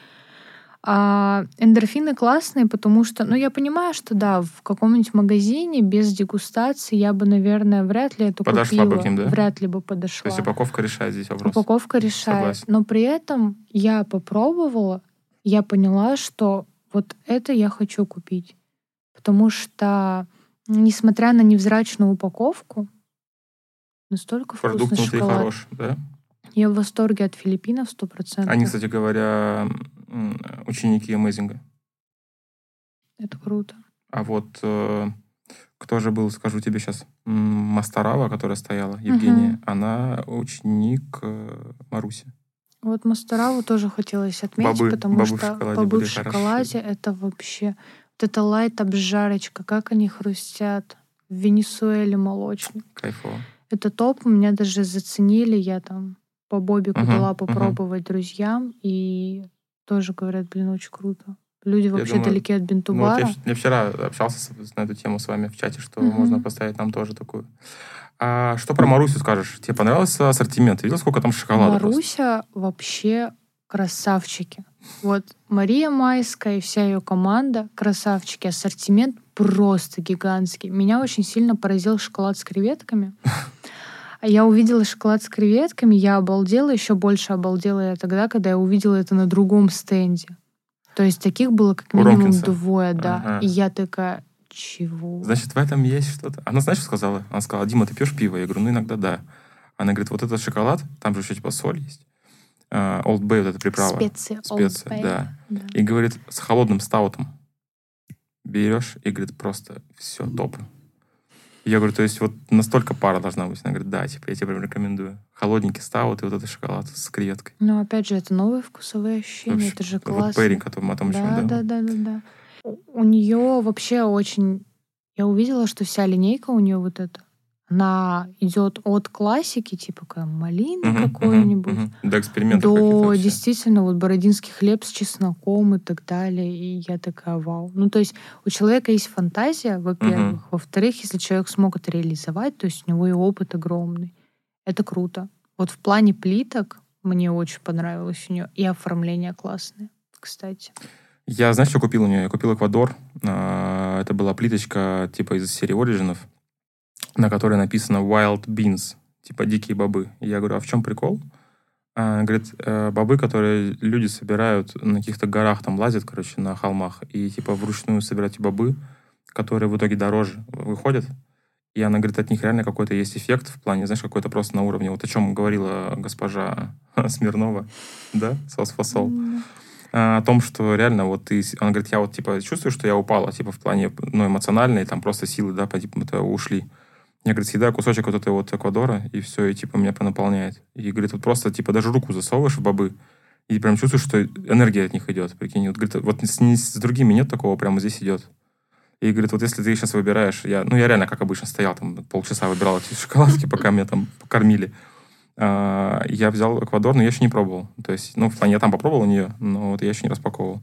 А эндорфины классные, потому что, ну, я понимаю, что да, в каком-нибудь магазине без дегустации я бы, наверное, вряд ли это Подошла купила. бы к ним, да? Вряд ли бы подошла. То есть упаковка решает здесь вопрос. Упаковка решает. Согласен. Но при этом я попробовала, я поняла, что вот это я хочу купить. Потому что, несмотря на невзрачную упаковку, настолько Продукт вкусный внутри шоколад. хорош, да? Я в восторге от Филиппинов 100%. Они, кстати говоря, ученики Amazing. Это круто. А вот э, кто же был, скажу тебе сейчас, Мастарава, которая стояла, Евгения, она ученик э, Маруси. Вот Мастараву тоже хотелось отметить, Бобы- потому бобы в что шоколаде бобы были в шоколаде это вообще... Вот это лайт обжарочка, как они хрустят. В Венесуэле молочник. Кайфово. Это топ, меня даже заценили, я там по Бобику Мгм, дала попробовать друзьям, и тоже говорят, блин, очень круто. Люди вообще думаю, далеки от Ну, вот бинтубара. я, я вчера общался с- на эту тему с вами в чате, что Мгм. можно поставить нам тоже такую. А что про Марусю скажешь? Тебе понравился ассортимент? Ты видел, сколько там шоколада? просто? Маруся вообще красавчики. Вот Мария Майская и вся ее команда красавчики. Ассортимент просто гигантский. Меня очень сильно поразил шоколад с креветками. А я увидела шоколад с креветками, я обалдела, еще больше обалдела я тогда, когда я увидела это на другом стенде. То есть таких было как минимум Ромкинса? двое, да. Ага. И я такая, чего? Значит, в этом есть что-то. Она, знаешь, что сказала? Она сказала, Дима, ты пьешь пиво? Я говорю, ну, иногда да. Она говорит, вот этот шоколад, там же еще типа соль есть. А, Old Bay, вот эта приправа. Специи. Old Специи, Bay. да. Да. И говорит, с холодным стаутом берешь, и говорит, просто все, топ. Я говорю, то есть вот настолько пара должна быть. Она говорит, да, типа, я тебе прям рекомендую. Холодненький стаут и вот этот шоколад с креветкой. Но опять же, это новые вкусовые ощущения, Вообще, это же Вот классно. пэринг, о том, о том да, еще, да, да, да, да. У- У нее вообще очень... Я увидела, что вся линейка у нее вот эта, она идет от классики, типа как малина Мгм, какой-нибудь, мгм, мгм. До экспериментов до действительно вот бородинский хлеб с чесноком и так далее. И я такая, вау. Ну, то есть у человека есть фантазия, во-первых. Во-вторых, если человек смог это реализовать, то есть у него и опыт огромный. Это круто. Вот в плане плиток мне очень понравилось у нее. И оформление классное, кстати. Я, знаешь, что купил у нее? Я купил Эквадор. А, Это была плиточка типа из серии Origins, на которой написано Wild Beans, типа дикие бобы. И я говорю, а в чем прикол? А, Говорит, «Э, бобы, которые люди собирают на каких-то горах, там лазят, короче, на холмах, и типа вручную собирать бобы, которые в итоге дороже выходят. И она говорит, от них реально какой-то есть эффект в плане, знаешь, какой-то просто на уровне, вот о чем говорила госпожа Смирнова, да, сос фасол М, а, о том, что реально вот ты... Она говорит, я вот, типа, чувствую, что я упала, типа, в плане, ну, эмоциональной, там просто силы, да, типа, ушли. Я, говорит, съедаю кусочек вот этой вот Эквадора, и все, и, типа, меня наполняет. И, говорит, вот просто, типа, даже руку засовываешь в бобы, и прям чувствуешь, что энергия от них идет. Прикинь, вот, говорит, вот с, с другими нет такого, прямо здесь идет. И говорит, вот если ты сейчас выбираешь, я, ну, я реально, как обычно, стоял там полчаса, выбирал эти шоколадки, пока меня там покормили. А, я взял Эквадор, но я еще не пробовал. То есть, ну, в плане, я там попробовал у нее, но вот я еще не распаковывал.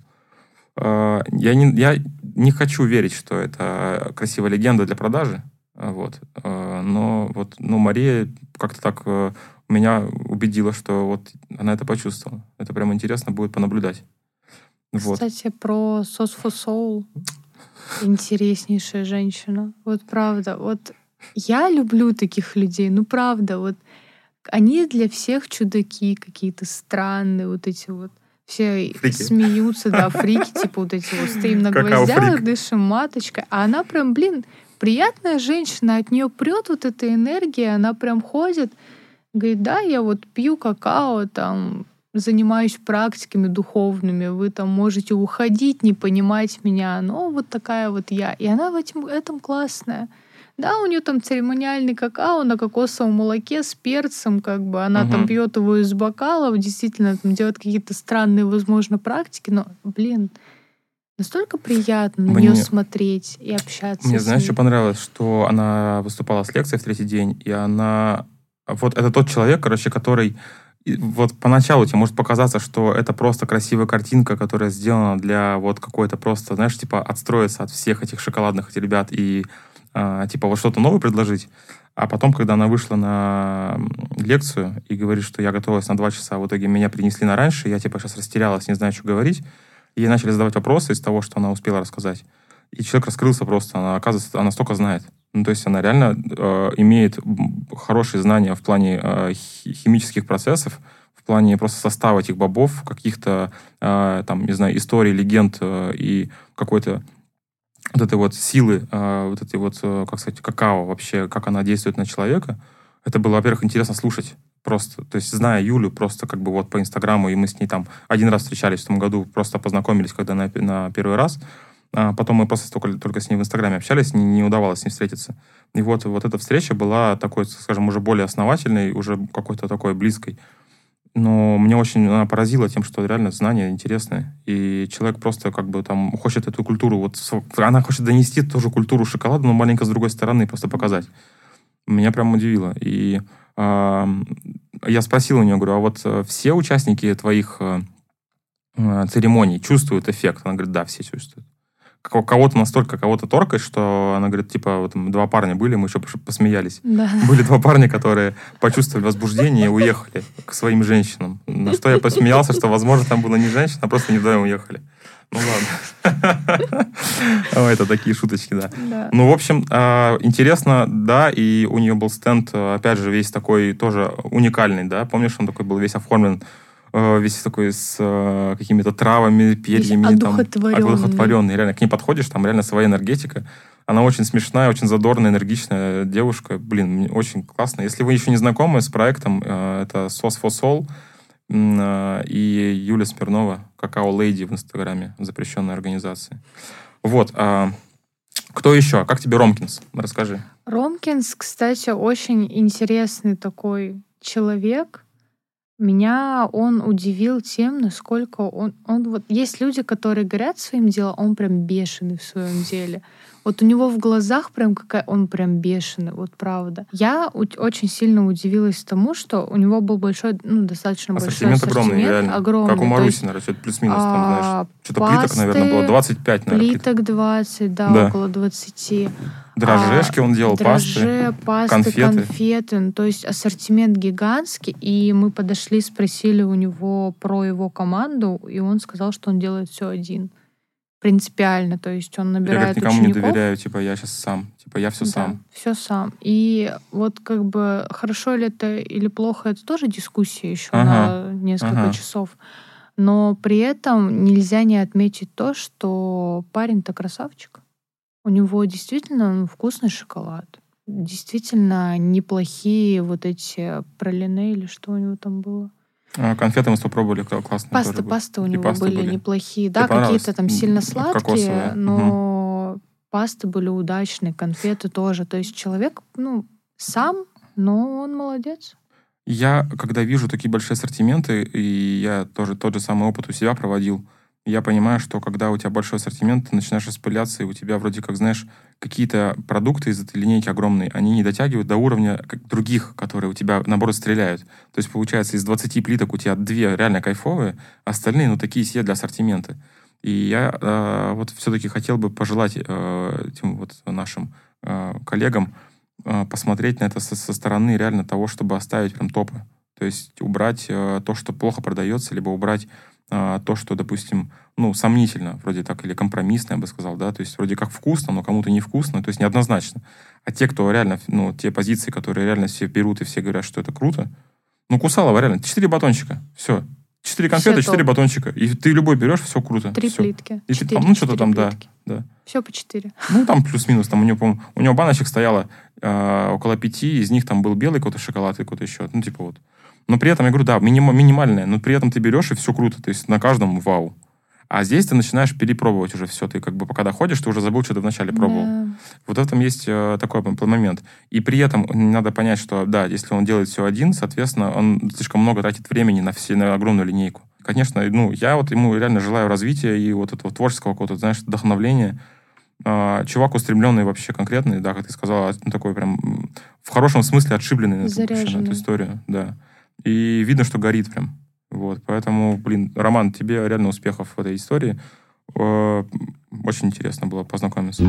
А, Я не, я не хочу верить, что это красивая легенда для продажи, вот. А, Но вот, ну, Мария как-то так э, меня убедила, что вот она это почувствовала. Это прям интересно будет понаблюдать. Вот. Кстати, про for Soul. Интереснейшая женщина. Вот правда. Вот я люблю таких людей. Ну, правда. Вот они для всех чудаки какие-то странные. Вот эти вот все Фрики. смеются, да, фрики, типа вот эти вот стоим на гвоздях, дышим маточкой. А она прям, блин, приятная женщина, от нее прет вот эта энергия, она прям ходит, говорит, да, я вот пью какао, там, занимаюсь практиками духовными, вы там можете уходить, не понимать меня, но вот такая вот я. И она в этом, этом классная. Да, у нее там церемониальный какао на кокосовом молоке с перцем, как бы она там Мгм. пьет его из бокалов, действительно там делает какие-то странные, возможно, практики, но, блин, настолько приятно на нее смотреть и общаться. Мне, знаешь, что понравилось? Что она выступала с лекцией в третий день, и она... Вот это тот человек, короче, который... и Вот поначалу тебе может показаться, что это просто красивая картинка, которая сделана для вот какой-то просто, знаешь, типа отстроиться от всех этих шоколадных этих ребят и а, типа вот что-то новое предложить. А потом, когда она вышла на лекцию и говорит, что я готовилась на два часа, а в итоге меня принесли на раньше, я типа сейчас растерялась, не знаю, что говорить. Ей начали задавать вопросы из того, что она успела рассказать. И человек раскрылся просто. Она, оказывается, она столько знает. Ну, то есть она реально э, имеет хорошие знания в плане э, химических процессов, в плане просто состава этих бобов, каких-то, э, там, не знаю, историй, легенд э, и какой-то вот этой вот силы, э, вот этой вот, э, как сказать, какао вообще, как она действует на человека. Это было, во-первых, интересно слушать просто, то есть зная Юлю просто как бы вот по Инстаграму, и мы с ней там один раз встречались в том году, просто познакомились, когда на, на первый раз, а потом мы просто только, только с ней в Инстаграме общались, не, не удавалось с ней встретиться. И вот, вот эта встреча была такой, скажем, уже более основательной, уже какой-то такой близкой. Но мне очень она поразила тем, что реально знания интересные. И человек просто как бы там хочет эту культуру, вот она хочет донести тоже культуру шоколада, но маленько с другой стороны просто показать. Меня прям удивило. И э, я спросил у нее, говорю, а вот э, все участники твоих э, э, церемоний чувствуют эффект? Она говорит, да, все чувствуют кого-то настолько кого-то торкает, что она говорит, типа, вот два парня были, мы еще посмеялись. Да. Были два парня, которые почувствовали возбуждение и уехали к своим женщинам. На что я посмеялся, что, возможно, там была не женщина, а просто не вдвоем уехали. Ну ладно. Это такие шуточки, да. Ну, в общем, а, интересно, да, и у нее был стенд, опять же, весь такой тоже уникальный, да. Помнишь, он такой был весь оформлен Э, весь такой с э, какими-то травами, перьями. Весь одухотворенный. Там, одухотворенный. Реально, к ней подходишь, там реально своя энергетика. Она очень смешная, очень задорная, энергичная девушка. Блин, очень классно. Если вы еще не знакомы с проектом, э, это SOS for Soul и Юля Смирнова, Какао Лейди в Инстаграме, запрещенной организации. Вот. А, кто еще? Как тебе Ромкинс? Расскажи. Ромкинс, кстати, очень интересный такой человек. Меня он удивил тем, насколько он, он вот есть люди, которые горят своим делом, он прям бешеный в своем деле. Вот у него в глазах прям какая он прям бешеный, вот правда. Я очень сильно удивилась тому, что у него был большой, ну, достаточно ассортимент большой ассортимент. огромный, реально. Огромный. Как у Маруси, наверное, что-то плюс-минус там, знаешь. А, что-то плиток, наверное, было 25, наверное. Плиток 20, да, да. около 20. Дрожжешки а, он делал, дрожже, пасты, пасты конфеты. конфеты. Ну, то есть ассортимент гигантский. И мы подошли, спросили у него про его команду, и он сказал, что он делает все один принципиально, то есть он набирает Я никому учеников. не доверяю, типа я сейчас сам, типа я все да, сам. Все сам. И вот как бы хорошо ли это или плохо, это тоже дискуссия еще ага, на несколько ага. часов. Но при этом нельзя не отметить то, что парень-то красавчик. У него действительно вкусный шоколад. Действительно неплохие вот эти пролине или что у него там было. А, конфеты мы попробовали, классно. Пасты, пасты у него пасты были, были неплохие. Да, какие-то там сильно сладкие, Кокосовые. но угу. пасты были удачные, конфеты тоже. То есть человек, ну, сам, но он молодец. Я, когда вижу такие большие ассортименты, и я тоже тот же самый опыт у себя проводил, я понимаю, что когда у тебя большой ассортимент, ты начинаешь распыляться, и у тебя вроде как, знаешь, какие-то продукты из этой линейки огромные, они не дотягивают до уровня других, которые у тебя, наоборот, стреляют. То есть, получается, из 20 плиток у тебя две реально кайфовые, остальные, ну, такие себе для ассортимента. И я э, вот все-таки хотел бы пожелать э, этим вот нашим э, коллегам э, посмотреть на это со, со стороны реально того, чтобы оставить прям топы. То есть убрать э, то, что плохо продается, либо убрать то, что, допустим, ну, сомнительно, вроде так, или компромиссно, я бы сказал, да, то есть вроде как вкусно, но кому-то невкусно, то есть неоднозначно. А те, кто реально, ну, те позиции, которые реально все берут и все говорят, что это круто, ну, Кусалова реально, четыре батончика, все. Четыре конфеты, четыре батончика. И ты любой берешь, все круто. Три все. плитки. И четыре, ну, что-то там, да, да. Все по четыре. Ну, там плюс-минус. Там у него, по у него баночек стояло э, около пяти, из них там был белый какой-то шоколад и какой-то еще. Ну, типа вот. Но при этом, я говорю, да, миним, минимальное, но при этом ты берешь, и все круто. То есть на каждом вау. А здесь ты начинаешь перепробовать уже все. Ты как бы пока доходишь, ты уже забыл, что ты вначале пробовал. Да. Вот в этом есть э, такой момент. И при этом надо понять, что да, если он делает все один, соответственно, он слишком много тратит времени на, все, на огромную линейку. Конечно, ну, я вот ему реально желаю развития и вот этого творческого какого-то, знаешь, вдохновления. А, чувак устремленный вообще конкретный, да, как ты сказала, ну, такой прям в хорошем смысле отшибленный на эту, на эту историю, да. И видно, что горит прям. Вот, поэтому, блин, Роман, тебе реально успехов в этой истории. Очень интересно было познакомиться.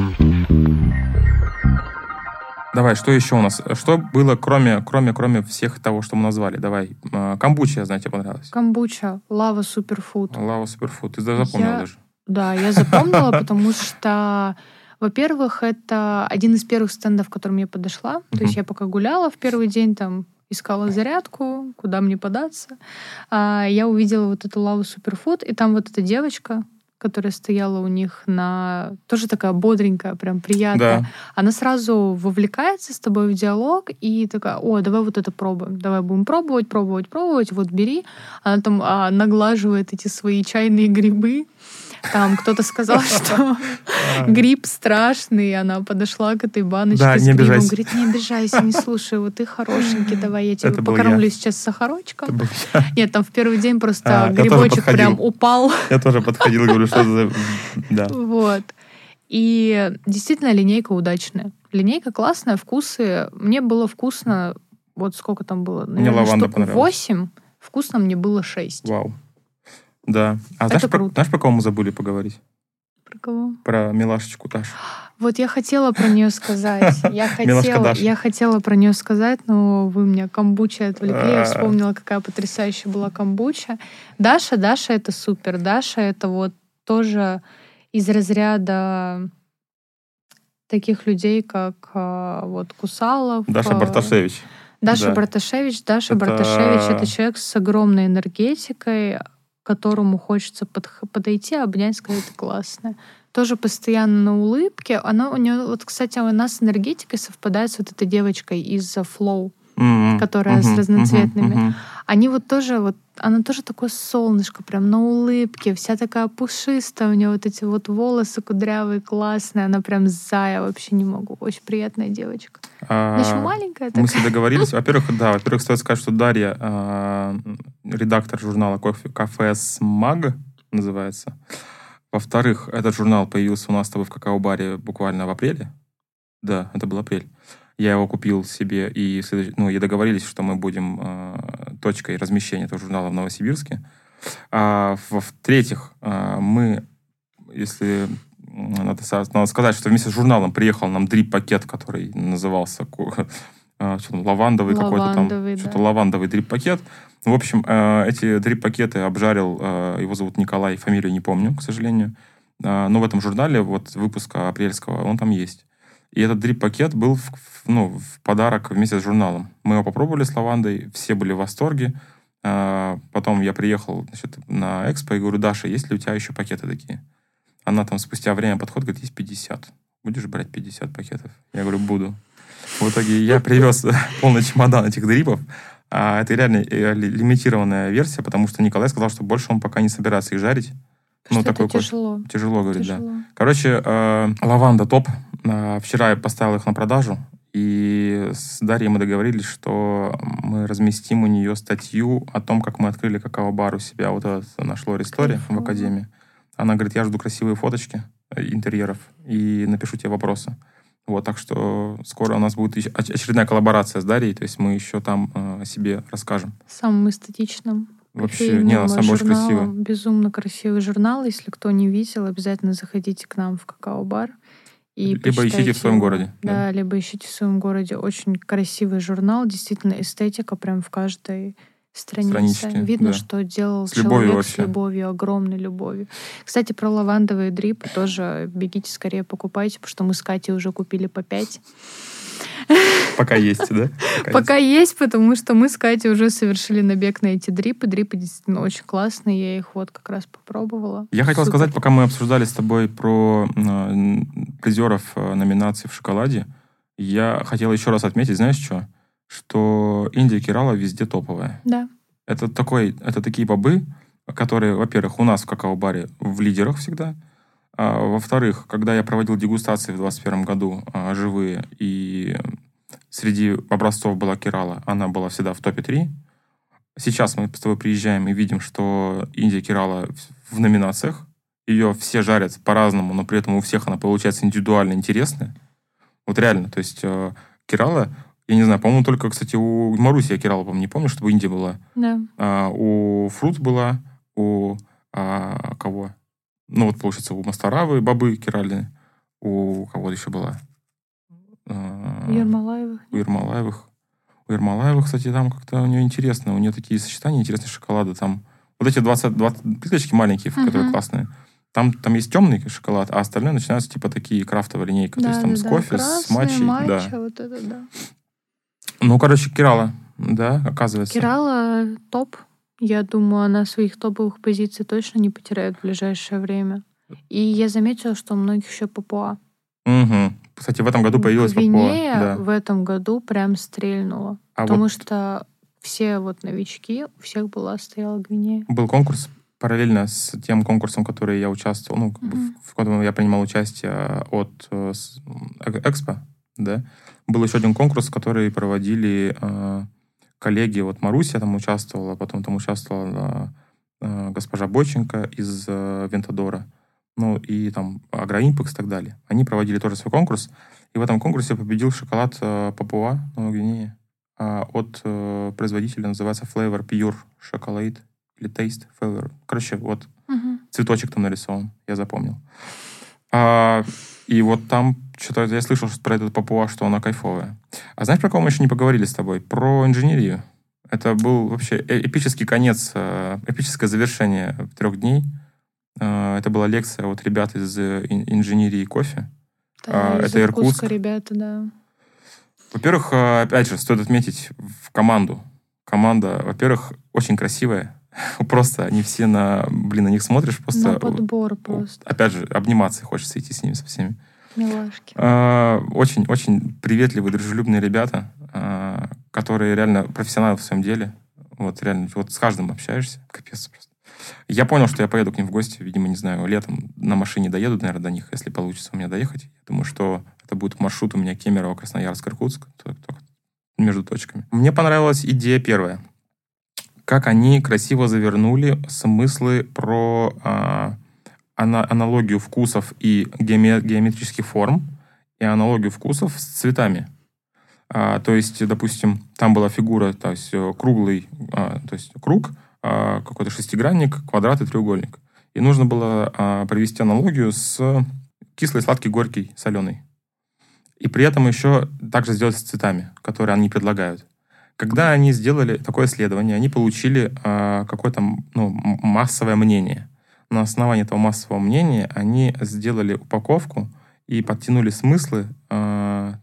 Давай, что еще у нас? Что было, кроме, кроме, кроме всех того, что мы назвали? Давай. А, Камбуча, я знаю, тебе понравилась. Камбуча, лава суперфуд. Лава суперфуд. Ты запомнила Я- даже. Да, я запомнила, потому что, во-первых, это один из первых стендов, к которым я подошла. То есть я пока гуляла в первый день, там искала зарядку, куда мне податься. А, я увидела вот эту лаву суперфуд, и там вот эта девочка, которая стояла у них на... Тоже такая бодренькая, прям приятная. Да. Она сразу вовлекается с тобой в диалог и такая, о, давай вот это пробуем, давай будем пробовать, пробовать, пробовать, вот бери. Она там а, наглаживает эти свои чайные грибы. Там кто-то сказал, что гриб страшный, и она подошла к этой баночке Да, с грибом. обижайся. Говорит, не обижайся, не слушай, вот ты хорошенький, давай я тебя покормлю я. сейчас сахарочком. Нет, там в первый день просто А, грибочек прям упал. Я тоже подходил и говорю, что за... Да. Вот. И действительно линейка удачная. Линейка классная, вкусы. Мне было вкусно, вот сколько там было? Наверное, лаванда штук понравилась. 8. Вкусно мне было 6. Вау. Да. А знаешь про, знаешь, про кого мы забыли поговорить? Про кого? Про милашечку Ташу. Вот я хотела про нее сказать. Я хотела, я хотела про нее сказать, но вы меня камбуча отвлекли. Я А. вспомнила, какая потрясающая была камбуча. Даша, Даша это супер. Даша это вот тоже из разряда таких людей, как а, вот Кусалов. Даша а, Барташевич. Даша Да. Барташевич. Даша Это- Барташевич это человек с огромной энергетикой, которому хочется подх- подойти, обнять, сказать, ты классная. Тоже постоянно на улыбке. Она у нее, вот, кстати, у нас энергетикой совпадает с вот этой девочкой из э, Flow. М-м. Которая с Мгм, разноцветными. мгм. Они вот тоже, вот, она тоже такое солнышко, прям на улыбке, вся такая пушистая, у нее вот эти вот волосы кудрявые, классные, она прям зая, вообще не могу. Очень приятная девочка. Она еще А, маленькая Мы такая. с ней договорились. Во-первых, да, во-первых, стоит сказать, что Дарья, а, редактор журнала «Кофе- «Кафе Смаг» называется. Во-вторых, этот журнал появился у нас с тобой в какао-баре буквально в апреле. Да, это был апрель. Я его купил себе, и ну, и договорились, что мы будем а, точкой размещения этого журнала в Новосибирске. А, в-третьих, а, мы, если надо, надо сказать, что вместе с журналом приехал нам дрип-пакет, который назывался а, что там, лавандовый, какой-то там, Лавандовый, что-то да. лавандовый дрип-пакет. В общем, э, эти дрип-пакеты обжарил, э, его зовут Николай, фамилию не помню, к сожалению. Но в этом журнале, вот выпуска апрельского, он там есть. И этот дрип-пакет был в, в- ну, в подарок вместе с журналом. Мы его попробовали с лавандой, все были в восторге. А, Потом я приехал значит, на экспо и говорю, Даша, есть ли у тебя еще пакеты такие? Она там спустя время подходит, говорит, есть 50. Будешь брать 50 пакетов? Я говорю, буду. В итоге я привез полный чемодан этих дрипов. А это реально э, ли- лимитированная версия, потому что Николай сказал, что больше он пока не собирается их жарить. Ну, такой кофе. тяжело. Тяжело, говорит, да. Тяжело. Короче, э, лаванда топ. Вчера я поставил их на продажу, и с Дарьей мы договорились, что мы разместим у нее статью о том, как мы открыли какао-бар у себя, вот этот наш Лори Стори в. Академии. Она говорит, я жду красивые фоточки э, интерьеров и напишу тебе вопросы. Вот, так что скоро у нас будет очередная коллаборация с Дарьей, то есть мы еще там э, о себе расскажем. Самым эстетичным. Вообще, не, на самом очень красиво. Безумно красивый журнал. Если кто не видел, обязательно заходите к нам в какао-бар. И Либо ищите в своем его. городе, Да, да. либо ищите в своем городе. Очень красивый журнал. Действительно, эстетика прям в каждой странице. Страничке, Видно, да. что делал С любовью человек вообще. с любовью, огромной любовью. Кстати, про лавандовые дрипы тоже бегите скорее покупайте, потому что мы с Катей уже купили по 5. Пока есть, да? Пока есть, потому что мы с Катей уже совершили набег на эти дрипы. Дрипы действительно очень классные. Я их вот как раз попробовала. Я хотел Супер. сказать, пока мы обсуждали с тобой про э, призеров э, номинаций в шоколаде, я хотел еще раз отметить, знаешь что? Что Индия Керала везде топовая. Да. Это, такой, это такие бобы, которые, во-первых, у нас в какао-баре в лидерах всегда. А, во-вторых, когда я проводил дегустации в 2021 году а, живые, и среди образцов была Керала, она была всегда в топе 3. Сейчас мы с тобой приезжаем и видим, что Индия Керала в- номинациях. Ее все жарят по-разному, но при этом у всех она получается индивидуально интересная. Вот реально, то есть э, Керала, я не знаю, по-моему, только, кстати, у Маруси я Керала, по-моему, не помню, чтобы Индия была. Да. А, у Фрут была, у а, кого? Ну, вот, получается, у Мастаравы бобы Кирали, у кого еще была? У Ермолаевых? У Ермолаевых. У Ермолаевых, кстати, там как-то у нее интересно. У нее такие сочетания интересные шоколада. Там вот эти 20, 20 плиточки маленькие, uh-huh. которые классные. Там, там есть темный шоколад, а остальные начинаются типа такие крафтовые линейки. Да, то есть там да, с кофе, Красные, с матчей. Матча, да. вот это, да. Ну, короче, Кирала, да, оказывается. Кирала топ. Я думаю, она своих топовых позиций точно не потеряет в ближайшее время. И я заметила, что у многих еще Папуа. Угу. Кстати, в этом году появилась Гвинея Папуа. Да. в этом году прям стрельнула. А потому вот... что все вот новички, у всех была стояла Гвинея. Был конкурс параллельно с тем конкурсом, который я участвовал, ну, mm-hmm. в, в котором я принимал участие от э, Экспо, да, был еще один конкурс, который проводили э, коллеги, вот Маруся там участвовала, потом там участвовала э, госпожа Бойченко из э, Вентадора, ну, и там Агроимпекс и так далее. Они проводили тоже свой конкурс, и в этом конкурсе победил шоколад э, Папуа, Новой Гвинеи, э, от э, производителя, называется Flavor Pure Chocolate или Taste Flavor. Короче, вот угу. цветочек там нарисован, я запомнил. А, и вот там что-то я слышал что про этот Папуа, что она кайфовая. А знаешь, про кого мы еще не поговорили с тобой? Про инженерию. Это был вообще э, эпический конец, э, эпическое завершение трех дней. Э, это была лекция от ребят из инженерии кофе. Да, это Иркутск. ребята, да. Во-первых, опять же, стоит отметить в команду. Команда, во-первых, очень красивая. Просто они все на, блин, на них смотришь просто... На подбор просто. Опять же, обниматься хочется идти с ними, со всеми. Милашки. Очень-очень а, приветливые, дружелюбные ребята, а, которые реально профессионалы в своем деле. Вот реально, вот с каждым общаешься. Капец просто. Я понял, что я поеду к ним в гости, видимо, не знаю, летом на машине доеду, наверное, до них, если получится у меня доехать. Я думаю, что это будет маршрут у меня Кемерово, Красноярск, Иркутск, только между точками. Мне понравилась идея первая как они красиво завернули смыслы про а, аналогию вкусов и геометрических форм и аналогию вкусов с цветами. А, то есть, допустим, там была фигура, то есть э, круглый, а, то есть круг, какой-то шестигранник, квадрат и треугольник. И нужно было а, провести аналогию с кислый, сладкий, горький, соленый. И при этом еще также сделать с цветами, которые они предлагают. Когда они сделали такое исследование, они получили э, какое-то ну, массовое мнение. На основании этого массового мнения они сделали упаковку и подтянули смыслы. Э,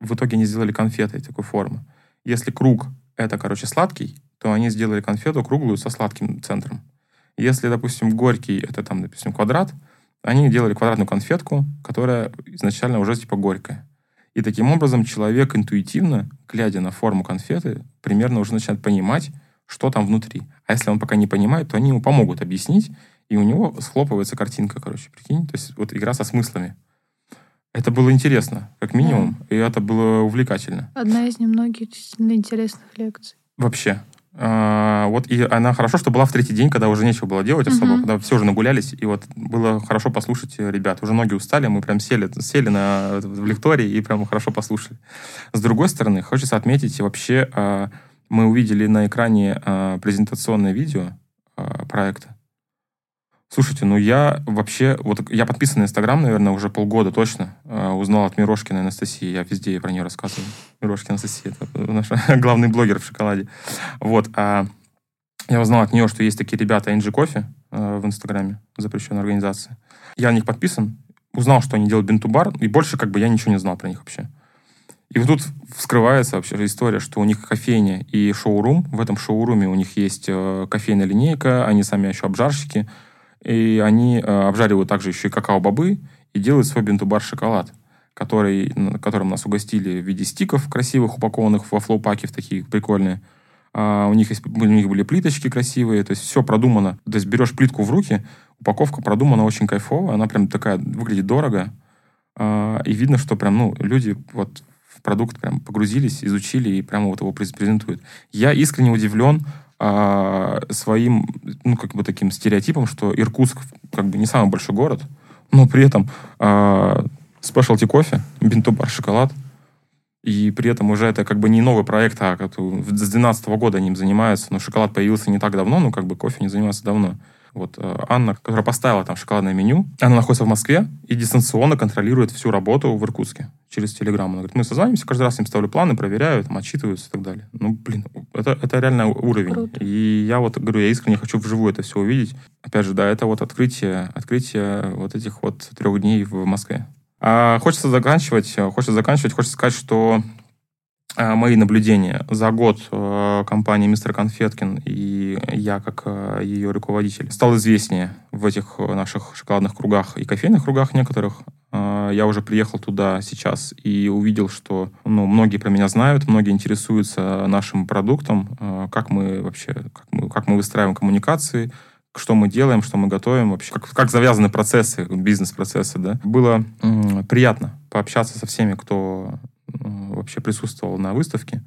в итоге они сделали конфеты такой формы. Если круг — это, короче, сладкий, то они сделали конфету круглую со сладким центром. Если, допустим, горький — это, там, допустим, квадрат, они делали квадратную конфетку, которая изначально уже типа горькая. И таким образом человек интуитивно, глядя на форму конфеты, примерно уже начинает понимать, что там внутри. А если он пока не понимает, то они ему помогут объяснить, и у него схлопывается картинка, короче, прикинь. То есть вот игра со смыслами. Это было интересно, как минимум, да. и это было увлекательно. Одна из немногих действительно интересных лекций. Вообще. А, вот и она хорошо, что была в третий день, когда уже нечего было делать особо, угу. когда все уже нагулялись, и вот было хорошо послушать ребят. Уже ноги устали, мы прям сели, сели на, в лектории и прям хорошо послушали. С другой стороны, хочется отметить, вообще а, мы увидели на экране а, презентационное видео проекта. Слушайте, ну я вообще, вот я подписан на Инстаграм, наверное, уже полгода точно. Э, узнал от Мирошкиной Анастасии, я везде про нее рассказываю. Мирошкина Анастасия, это наш главный блогер в шоколаде. Вот, а я узнал от нее, что есть такие ребята NG Coffee э, в Инстаграме, запрещенная организация. Я на них подписан, узнал, что они делают бинтубар, и больше как бы я ничего не знал про них вообще. И вот тут вскрывается вообще история, что у них кофейня и шоурум. В этом шоуруме у них есть э, кофейная линейка, они сами еще обжарщики, и они э, обжаривают также еще и какао-бобы и делают свой бинтубар шоколад, который, которым нас угостили в виде стиков красивых, упакованных во флоу-паки в такие прикольные. А у, них есть, у них были плиточки красивые, то есть все продумано. То есть берешь плитку в руки, упаковка продумана очень кайфово, она прям такая выглядит дорого. А, и видно, что прям, ну, люди вот в продукт прям погрузились, изучили и прямо вот его презентуют. Я искренне удивлен а, своим, ну, как бы таким стереотипом, что Иркутск как бы не самый большой город, но при этом а, спешлти кофе, бинтобар шоколад, и при этом уже это как бы не новый проект, а как с 2012 года они им занимаются, но шоколад появился не так давно, но как бы кофе не занимается давно. Вот э, Анна, которая поставила там шоколадное меню, она находится в Москве и дистанционно контролирует всю работу в Иркутске через Телеграм. Она говорит, мы созванимся, каждый раз им ставлю планы, проверяю, там, отчитываются и так далее. Ну, блин, это, это реально уровень. Круто. И я вот говорю, я искренне хочу вживую это все увидеть. Опять же, да, это вот открытие, открытие вот этих вот трех дней в Москве. А хочется заканчивать, хочется заканчивать, хочется сказать, что мои наблюдения за год э, компании «Мистер Конфеткин» и я, как э, ее руководитель, стал известнее в этих наших шоколадных кругах и кофейных кругах некоторых. А, я уже приехал туда сейчас и увидел, что ну, многие про меня знают, многие интересуются нашим продуктом, а, как мы вообще, как мы, как мы выстраиваем коммуникации, что мы делаем, что мы готовим, вообще, как, как завязаны процессы, бизнес-процессы, да. Было приятно пообщаться со всеми, кто вообще присутствовал на выставке.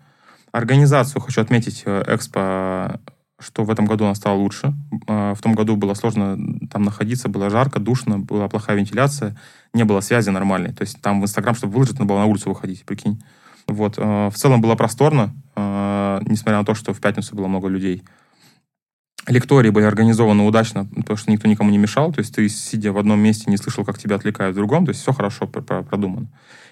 Организацию хочу отметить, э, Экспо, что в этом году она стала лучше. А, в том году было сложно там находиться, было жарко, душно, была плохая вентиляция, не было связи нормальной. То есть там в Инстаграм, чтобы выложить, надо было на улицу выходить, прикинь. Вот. Э, в целом было просторно, э, несмотря на то, что в пятницу было много людей. Лектории были организованы удачно, потому что никто никому не мешал. То есть ты, сидя в одном месте, не слышал, как тебя отвлекают в другом. То есть все хорошо продумано.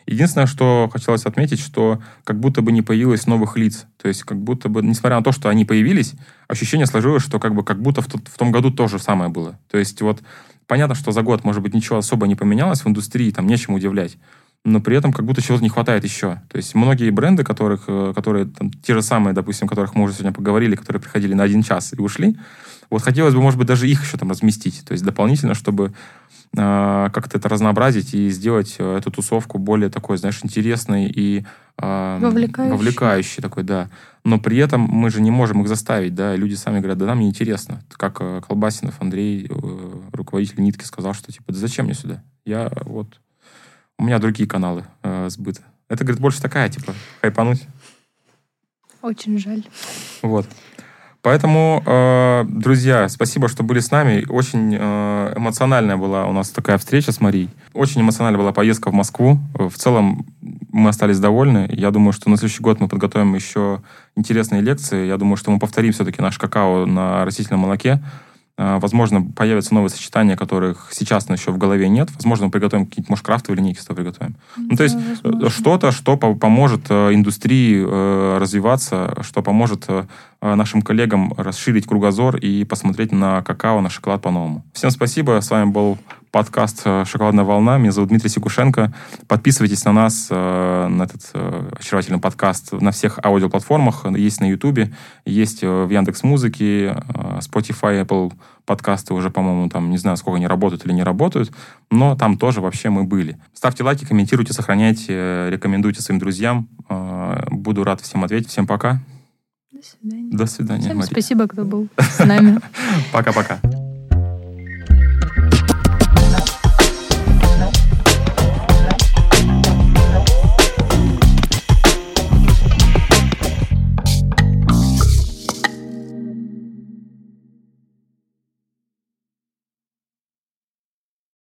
Единственное, что хотелось отметить, что как будто бы не появилось новых лиц. То есть как будто бы, несмотря на то, что они появились, ощущение сложилось, что как бы как будто в, тот, в том году то же самое было. То есть вот понятно, что за год, может быть, ничего особо не поменялось в индустрии, там нечем удивлять но при этом как будто чего-то не хватает еще. То есть многие бренды, которых, э, которые там, те же самые, допустим, о которых мы уже сегодня поговорили, которые приходили на один час и ушли, вот хотелось бы, может быть, даже их еще там разместить, то есть дополнительно, чтобы э, как-то это разнообразить и сделать э, эту тусовку более такой, знаешь, интересной и э, вовлекающей. вовлекающей такой, да. Но при этом мы же не можем их заставить, да, люди сами говорят, да нам не интересно. Как э, Колбасинов Андрей, э, руководитель Нитки, сказал, что типа, да зачем мне сюда? Я вот у меня другие каналы э, сбыта. Это, говорит, больше такая, типа, хайпануть. Очень жаль. Вот. Поэтому, э, друзья, спасибо, что были с нами. Очень э, эмоциональная была у нас такая встреча с Марией. Очень эмоциональная была поездка в Москву. В целом мы остались довольны. Я думаю, что на следующий год мы подготовим еще интересные лекции. Я думаю, что мы повторим все-таки наш какао на растительном молоке. А, возможно, появятся новые сочетания, которых сейчас еще в голове нет. Возможно, мы приготовим какие-нибудь, может, крафтовые линейки с приготовим. Да, ну, то есть э, возможно. что-то, что поможет э, индустрии э, развиваться, что поможет нашим коллегам расширить кругозор и посмотреть на какао, на шоколад по-новому. Всем спасибо. С вами был подкаст «Шоколадная волна». Меня зовут Дмитрий Сикушенко. Подписывайтесь на нас, на этот очаровательный подкаст на всех аудиоплатформах. Есть на Ютубе, есть в Яндекс Музыке, Spotify, Apple подкасты уже, по-моему, там, не знаю, сколько они работают или не работают, но там тоже вообще мы были. Ставьте лайки, комментируйте, сохраняйте, рекомендуйте своим друзьям. Э, буду рад всем ответить. Всем пока. До свидания. До свидания, Всем Мария. спасибо, кто был с нами. Пока-пока.